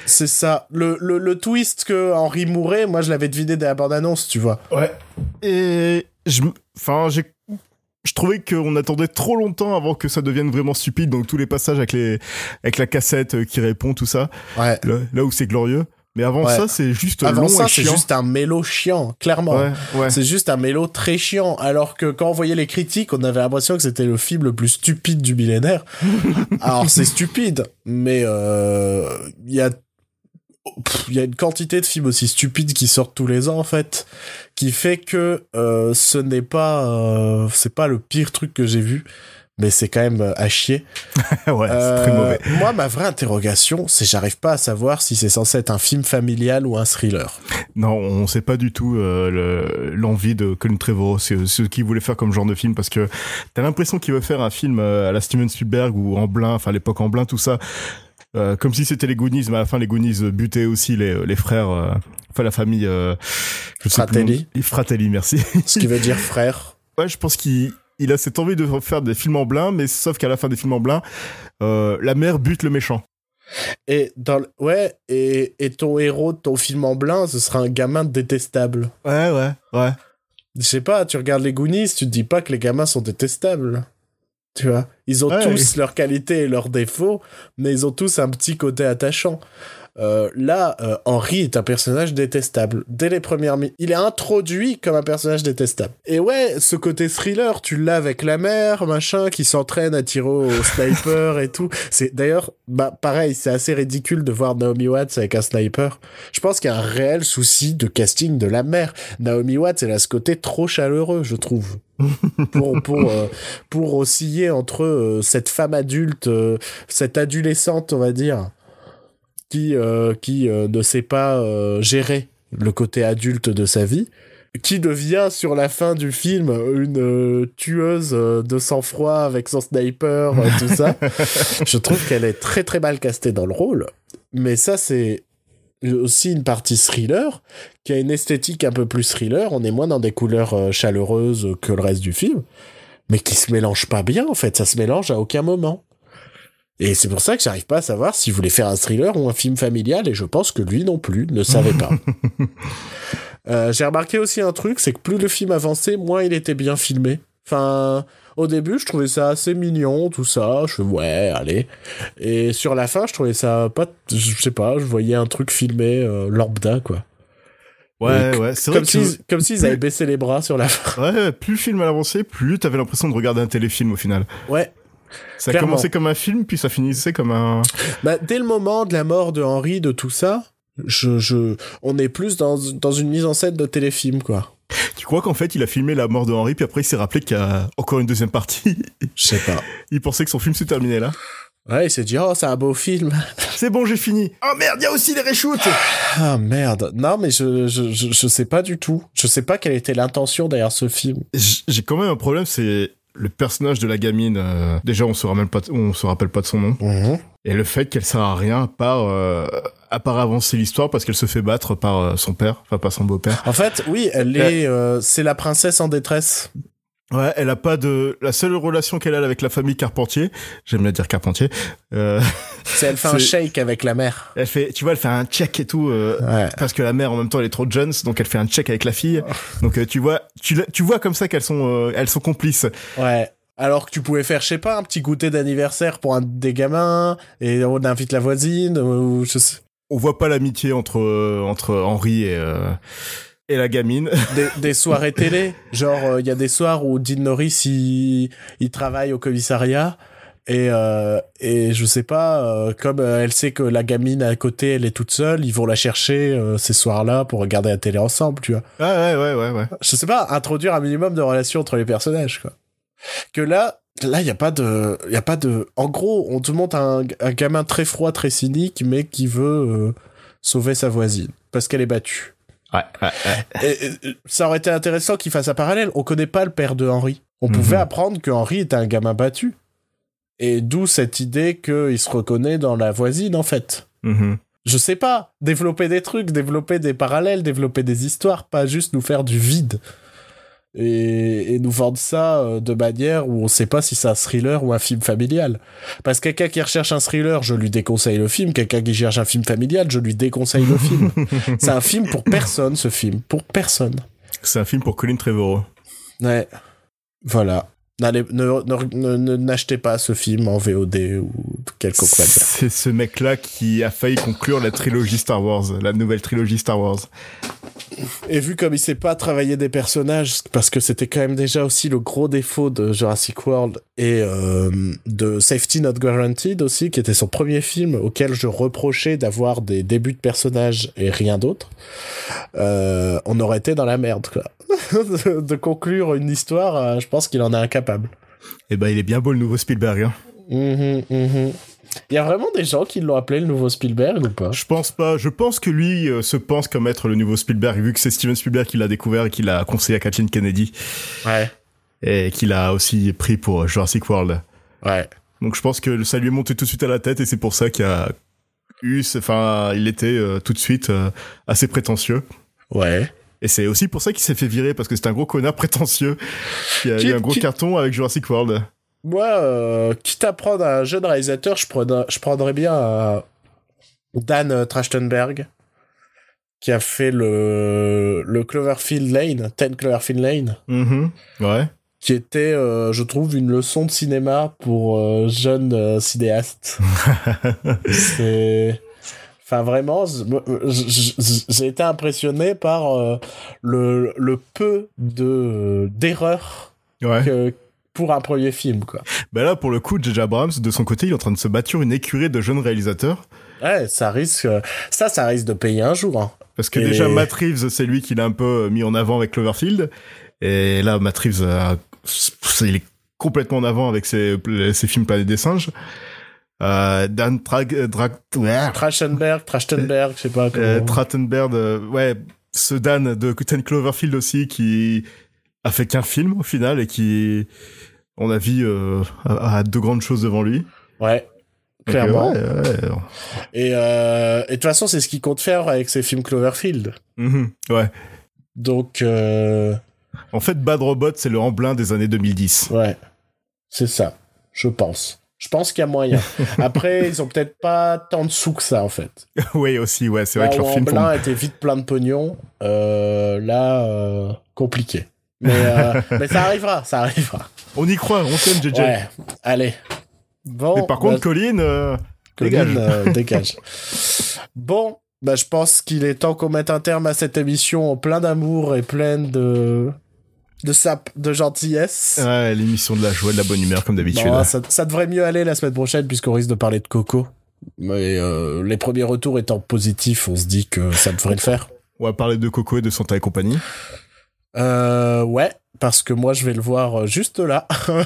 C'est ça. Le, le, le, twist que Henri mourait, moi, je l'avais deviné dès la bande-annonce, tu vois. Ouais. Et je, enfin, j'ai, je trouvais qu'on attendait trop longtemps avant que ça devienne vraiment stupide. Donc, tous les passages avec les, avec la cassette qui répond, tout ça. Ouais. là où c'est glorieux. Mais avant ça, c'est juste avant long ça, c'est juste un mélo chiant, clairement. C'est juste un mélo très chiant. Alors que quand on voyait les critiques, on avait l'impression que c'était le film le plus stupide du millénaire. Alors c'est stupide, mais euh, il y a il y a une quantité de films aussi stupides qui sortent tous les ans en fait, qui fait que euh, ce n'est pas euh, c'est pas le pire truc que j'ai vu mais c'est quand même euh, à chier. ouais, c'est très mauvais. Euh, moi, ma vraie interrogation, c'est j'arrive pas à savoir si c'est censé être un film familial ou un thriller. Non, on sait pas du tout euh, l'envie de Colin Trevorrow, ce qu'il voulait faire comme genre de film, parce que t'as l'impression qu'il veut faire un film à la Steven Spielberg ou en blanc, enfin l'époque en blanc, tout ça. comme si c'était les Goonies, mais à la fin les Goonies butaient aussi les, les frères, enfin la famille. je Fratelli. Sais Fratelli, merci. Ce qui veut dire frère. Ouais, je pense qu'il il a cette envie de faire des films en blanc, mais sauf qu'à la fin des films en blanc, euh, la mère bute le méchant. Et dans ouais et, et ton héros de ton film en blanc, ce sera un gamin détestable. Ouais ouais ouais. Je sais pas, tu regardes les Goonies, tu te dis pas que les gamins sont détestables. Tu vois, ils ont Ouais. tous leurs qualités et leurs défauts, mais ils ont tous un petit côté attachant. Euh, là, euh, Henry est un personnage détestable. Dès les premières minutes, il est introduit comme un personnage détestable. Et ouais, ce côté thriller, tu l'as avec la mère, machin, qui s'entraîne à tirer au sniper et tout. C'est d'ailleurs, bah pareil, c'est assez ridicule de voir Naomi Watts avec un sniper. Je pense qu'il y a un réel souci de casting de la mère. Naomi Watts, elle a ce côté trop chaleureux, je trouve. pour pour euh, pour osciller entre euh, cette femme adulte, euh, cette adolescente, on va dire, qui euh, qui euh, ne sait pas euh, gérer le côté adulte de sa vie, qui devient sur la fin du film une tueuse de sang-froid avec son sniper, tout ça. Je trouve qu'elle est très très mal castée dans le rôle, mais ça c'est aussi une partie thriller qui a une esthétique un peu plus thriller. On est moins dans des couleurs chaleureuses que le reste du film, mais qui se mélange pas bien en fait. Ça se mélange à aucun moment. Et c'est pour ça que j'arrive pas à savoir s'il voulait faire un thriller ou un film familial, et je pense que lui non plus ne savait pas. Euh, J'ai remarqué aussi un truc, c'est que plus le film avançait, moins il était bien filmé. Enfin, au début, je trouvais ça assez mignon, tout ça. Je fais, ouais, allez. Et sur la fin, je trouvais ça pas, je sais pas, je voyais un truc filmé euh, lambda, quoi. Ouais, ouais, c'est Comme que s'ils comme s'ils avaient baissé les bras sur la fin. ouais, plus le film avançait, plus t'avais l'impression de regarder un téléfilm au final. Ouais. Ça a commencé comme un film, puis ça finissait comme un. Bah, dès le moment de la mort de Henri, de tout ça, je, je, on est plus dans, dans une mise en scène de téléfilm, quoi. Tu crois qu'en fait il a filmé la mort de Henry, puis après il s'est rappelé qu'il y a encore une deuxième partie? Je sais pas. il pensait que son film s'est terminé là. Ouais, il s'est dit, oh, c'est un beau film. C'est bon, j'ai fini. Oh merde, il y a aussi les reshoots. Ah, merde. Non, mais je, je, je, je sais pas du tout. Je sais pas quelle était l'intention derrière ce film. J'ai quand même un problème, c'est le personnage de la gamine. euh, déjà, on se rappelle pas, de- on se rappelle pas de son nom. Et le fait qu'elle sert à rien à part, euh, à part avancer l'histoire parce qu'elle se fait battre par euh, son père, enfin pas son beau-père. En fait, oui, elle est, euh, c'est la princesse en détresse. Ouais, elle a pas de, la seule relation qu'elle a avec la famille Carpentier, j'aime bien dire Carpentier, euh, C'est elle fait un shake avec la mère. elle fait, tu vois, elle fait un check et tout, euh, Ouais. parce que la mère en même temps elle est trop jeune, donc elle fait un check avec la fille. Donc euh, tu vois, tu, la- tu vois comme ça qu'elles sont, euh, elles sont complices. Ouais. Alors que tu pouvais faire, je sais pas, un petit goûter d'anniversaire pour un des gamins, et on invite la voisine, ou je sais. On voit pas l'amitié entre euh, entre Henri et euh, et la gamine. Des, des soirées télé. Genre, il y a des soirs où Dean Norris, il, il travaille au commissariat, et, euh, et je sais pas, euh, comme euh, elle sait que la gamine à côté, elle est toute seule, ils vont la chercher euh, ces soirs-là pour regarder la télé ensemble, tu vois. Ouais ouais ouais ouais ouais. je sais pas, introduire un minimum de relation entre les personnages, quoi. Que là, là, il y a pas de, y a pas de, en gros, on te montre un, un gamin très froid, très cynique, mais qui veut euh, sauver sa voisine parce qu'elle est battue. Ouais ouais. ouais. Et, et, ça aurait été intéressant qu'il fasse un parallèle. On connaît pas le père de Henri. On Mhm. pouvait apprendre que Henri était un gamin battu. Et d'où cette idée qu'il se reconnaît dans la voisine, en fait. Mhm. Je sais pas, développer des trucs, développer des parallèles, développer des histoires, pas juste nous faire du vide. Et, et nous vendre ça euh, de manière où on sait pas si c'est un thriller ou un film familial. Parce que quelqu'un qui recherche un thriller, je lui déconseille le film. Quelqu'un qui cherche un film familial, je lui déconseille le film. c'est un film pour personne, ce film. Pour personne. C'est un film pour Colin Trevorrow. Ouais. Voilà. N'allez- ne, ne- ne- ne- n'achetez pas ce film en VOD ou quelconque manière. C'est ce mec-là qui a failli conclure la trilogie Star Wars, la nouvelle trilogie Star Wars. Et vu comme il sait pas travailler des personnages, parce que c'était quand même déjà aussi le gros défaut de Jurassic World et euh, de Safety Not Guaranteed aussi, qui était son premier film auquel je reprochais d'avoir des débuts de personnages et rien d'autre, euh, on aurait été dans la merde, quoi. de, conclure une histoire, euh, je pense qu'il en est incapable. Eh ben, il est bien beau le nouveau Spielberg. Hein. Mhm, mhm. Il y a vraiment des gens qui l'ont appelé le nouveau Spielberg ou pas? Je pense pas. Je pense que lui euh, se pense comme être le nouveau Spielberg, vu que c'est Steven Spielberg qui l'a découvert et qui l'a conseillé à Kathleen Kennedy Ouais. et qu'il a aussi pris pour Jurassic World. Ouais. Donc je pense que ça lui est monté tout de suite à la tête et c'est pour ça qu'il a eu, enfin, il était euh, tout de suite euh, assez prétentieux. Ouais. Et c'est aussi pour ça qu'il s'est fait virer parce que c'est un gros connard prétentieux qui a Qui- eu un gros qui- carton avec Jurassic World. Moi, euh, quitte à prendre un jeune réalisateur, je prendrais, je prendrais bien euh, Dan euh, Trachtenberg, qui a fait le, le Cloverfield Lane, 10 Cloverfield Lane, Mhm. Ouais. qui était, euh, je trouve, une leçon de cinéma pour jeunes cinéastes. C'est... Enfin, vraiment, je- j'ai été impressionné par euh, le, le peu de d'erreurs Ouais. que pour un premier film, quoi. Bah là, pour le coup, J.J. Abrams, de son côté, il est en train de se bâtir une écurie de jeunes réalisateurs. Ouais, ça risque, ça, ça risque de payer un jour. Hein. Parce que Et- déjà, Matt Reeves, c'est lui qui l'a un peu mis en avant avec Cloverfield. Et là, Matt Reeves, a- il est complètement en avant avec ses, ses films Planète des singes. Euh, Dan Trag, Drag, ouais, Trachtenberg, Trachtenberg, je sais pas comment. euh, Trachtenberg, euh, ouais, ce Dan de Ten Cloverfield aussi qui a fait qu'un film au final et qui, on a vu, euh, a, a de grandes choses devant lui. ouais, clairement. euh, ouais, ouais. Et euh, et de toute façon, c'est ce qu'il compte faire avec ses films Cloverfield. Mhm, ouais. Donc, euh, En fait, Bad Robot, c'est le Amblin des années 2010. ouais, c'est ça, je pense. Je pense qu'il y a moyen. Après, ils ont peut-être pas tant de sous que ça, en fait. oui, aussi, ouais, c'est vrai que leur film tombe. était vite plein de pognon, euh, là, euh, compliqué. Mais, euh, mais ça arrivera, ça arrivera. On y croit, on t'aime, JJ. Ouais, allez. Bon, Mais par contre, bah, Colin, Colin, dégage. euh, dégage. Bon, bah, je pense qu'il est temps qu'on mette un terme à cette émission plein d'amour et pleine de de sap, de gentillesse. Ouais, l'émission de la joie, de la bonne humeur, comme d'habitude. Bon, ça, ça devrait mieux aller la semaine prochaine puisqu'on risque de parler de Coco. Mais euh, les premiers retours étant positifs, on se dit que ça devrait le faire. On va parler de Coco et de Santa et compagnie. Euh, ouais, parce que moi je vais le voir euh, juste là. après,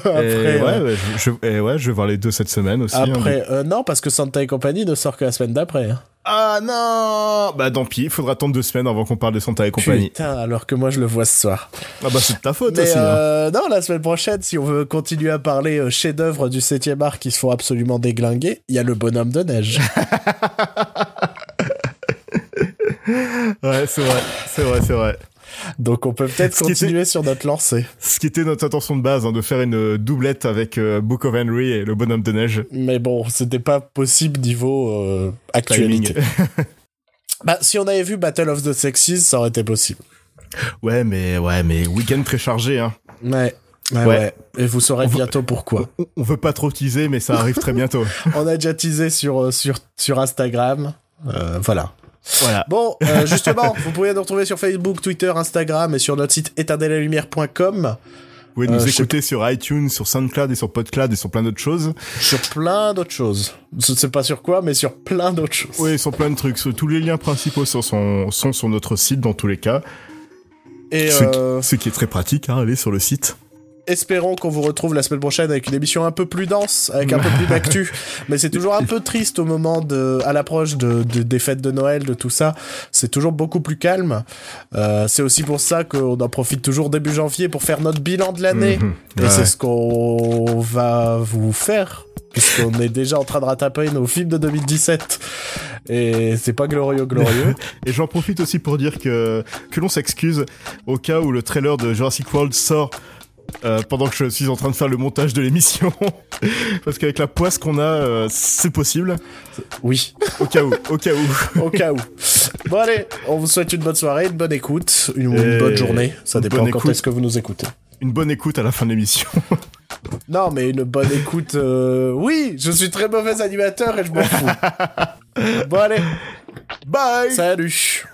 et ouais, euh, je, et ouais, je vais voir les deux cette semaine aussi. hein, après euh, non, parce que Santa et compagnie ne sort que la semaine d'après. hein. Ah non Bah tant pis, il faudra attendre deux semaines avant qu'on parle de Santa et compagnie. Putain, alors que moi je le vois ce soir. Ah bah c'est de ta faute Mais aussi. hein. non, la semaine prochaine, si on veut continuer à parler chef-d'œuvre du 7 art qui se font absolument déglinguer, il y a le bonhomme de neige. Ouais, c'est vrai, c'est vrai, c'est vrai. Donc on peut peut-être était- continuer sur notre lancée. Ce qui était notre intention de base, hein, de faire une doublette avec euh, Book of Henry et le bonhomme de neige. Mais bon, c'était pas possible niveau euh, actualité. Bah, si on avait vu Battle of the Sexes, ça aurait été possible. Ouais, mais ouais, mais week-end très chargé. Hein. Ouais. Ouais, Ouais. ouais. Et vous saurez bientôt pourquoi. On, on veut pas trop teaser, mais ça arrive très bientôt. On a déjà teasé sur, euh, sur, sur Instagram. Euh, voilà. Voilà. Bon, euh, justement, vous pouvez nous retrouver sur Facebook, Twitter, Instagram et sur notre site éteindelalumière.com Vous pouvez nous Euh, écouter sur iTunes, sur SoundCloud et sur PodCloud et sur plein d'autres choses. sur plein d'autres choses. Je ne sais pas sur quoi, mais sur plein d'autres choses. Oui, sur plein de trucs. Tous les liens principaux sont, sont, sont sur notre site dans tous les cas. Et Ce, euh, qui, ce qui est très pratique, hein, allez sur le site. Espérons qu'on vous retrouve la semaine prochaine avec une émission un peu plus dense, avec un peu plus d'actu. Mais c'est toujours un peu triste au moment de, à l'approche de, de- des fêtes de Noël, de tout ça. C'est toujours beaucoup plus calme. Euh, c'est aussi pour ça qu'on en profite toujours début janvier pour faire notre bilan de l'année. Mhm. Et c'est ce qu'on va vous faire, puisqu'on est déjà en train de rattraper nos films de 2017. Et c'est pas glorieux, glorieux. Et j'en profite aussi pour dire que, que l'on s'excuse au cas où le trailer de Jurassic World sort euh, pendant que je suis en train de faire le montage de l'émission. Parce qu'avec la poisse qu'on a, euh, c'est possible. oui, Au cas où, au cas où. au cas où. Bon allez, on vous souhaite une bonne soirée, une bonne écoute, une, bonne journée. Ça dépend quand écoute. est-ce que vous nous écoutez. Une bonne écoute à la fin de l'émission. Non, mais une bonne écoute. euh, Oui, je suis très mauvais animateur et je m'en fous. bon allez, Bye salut.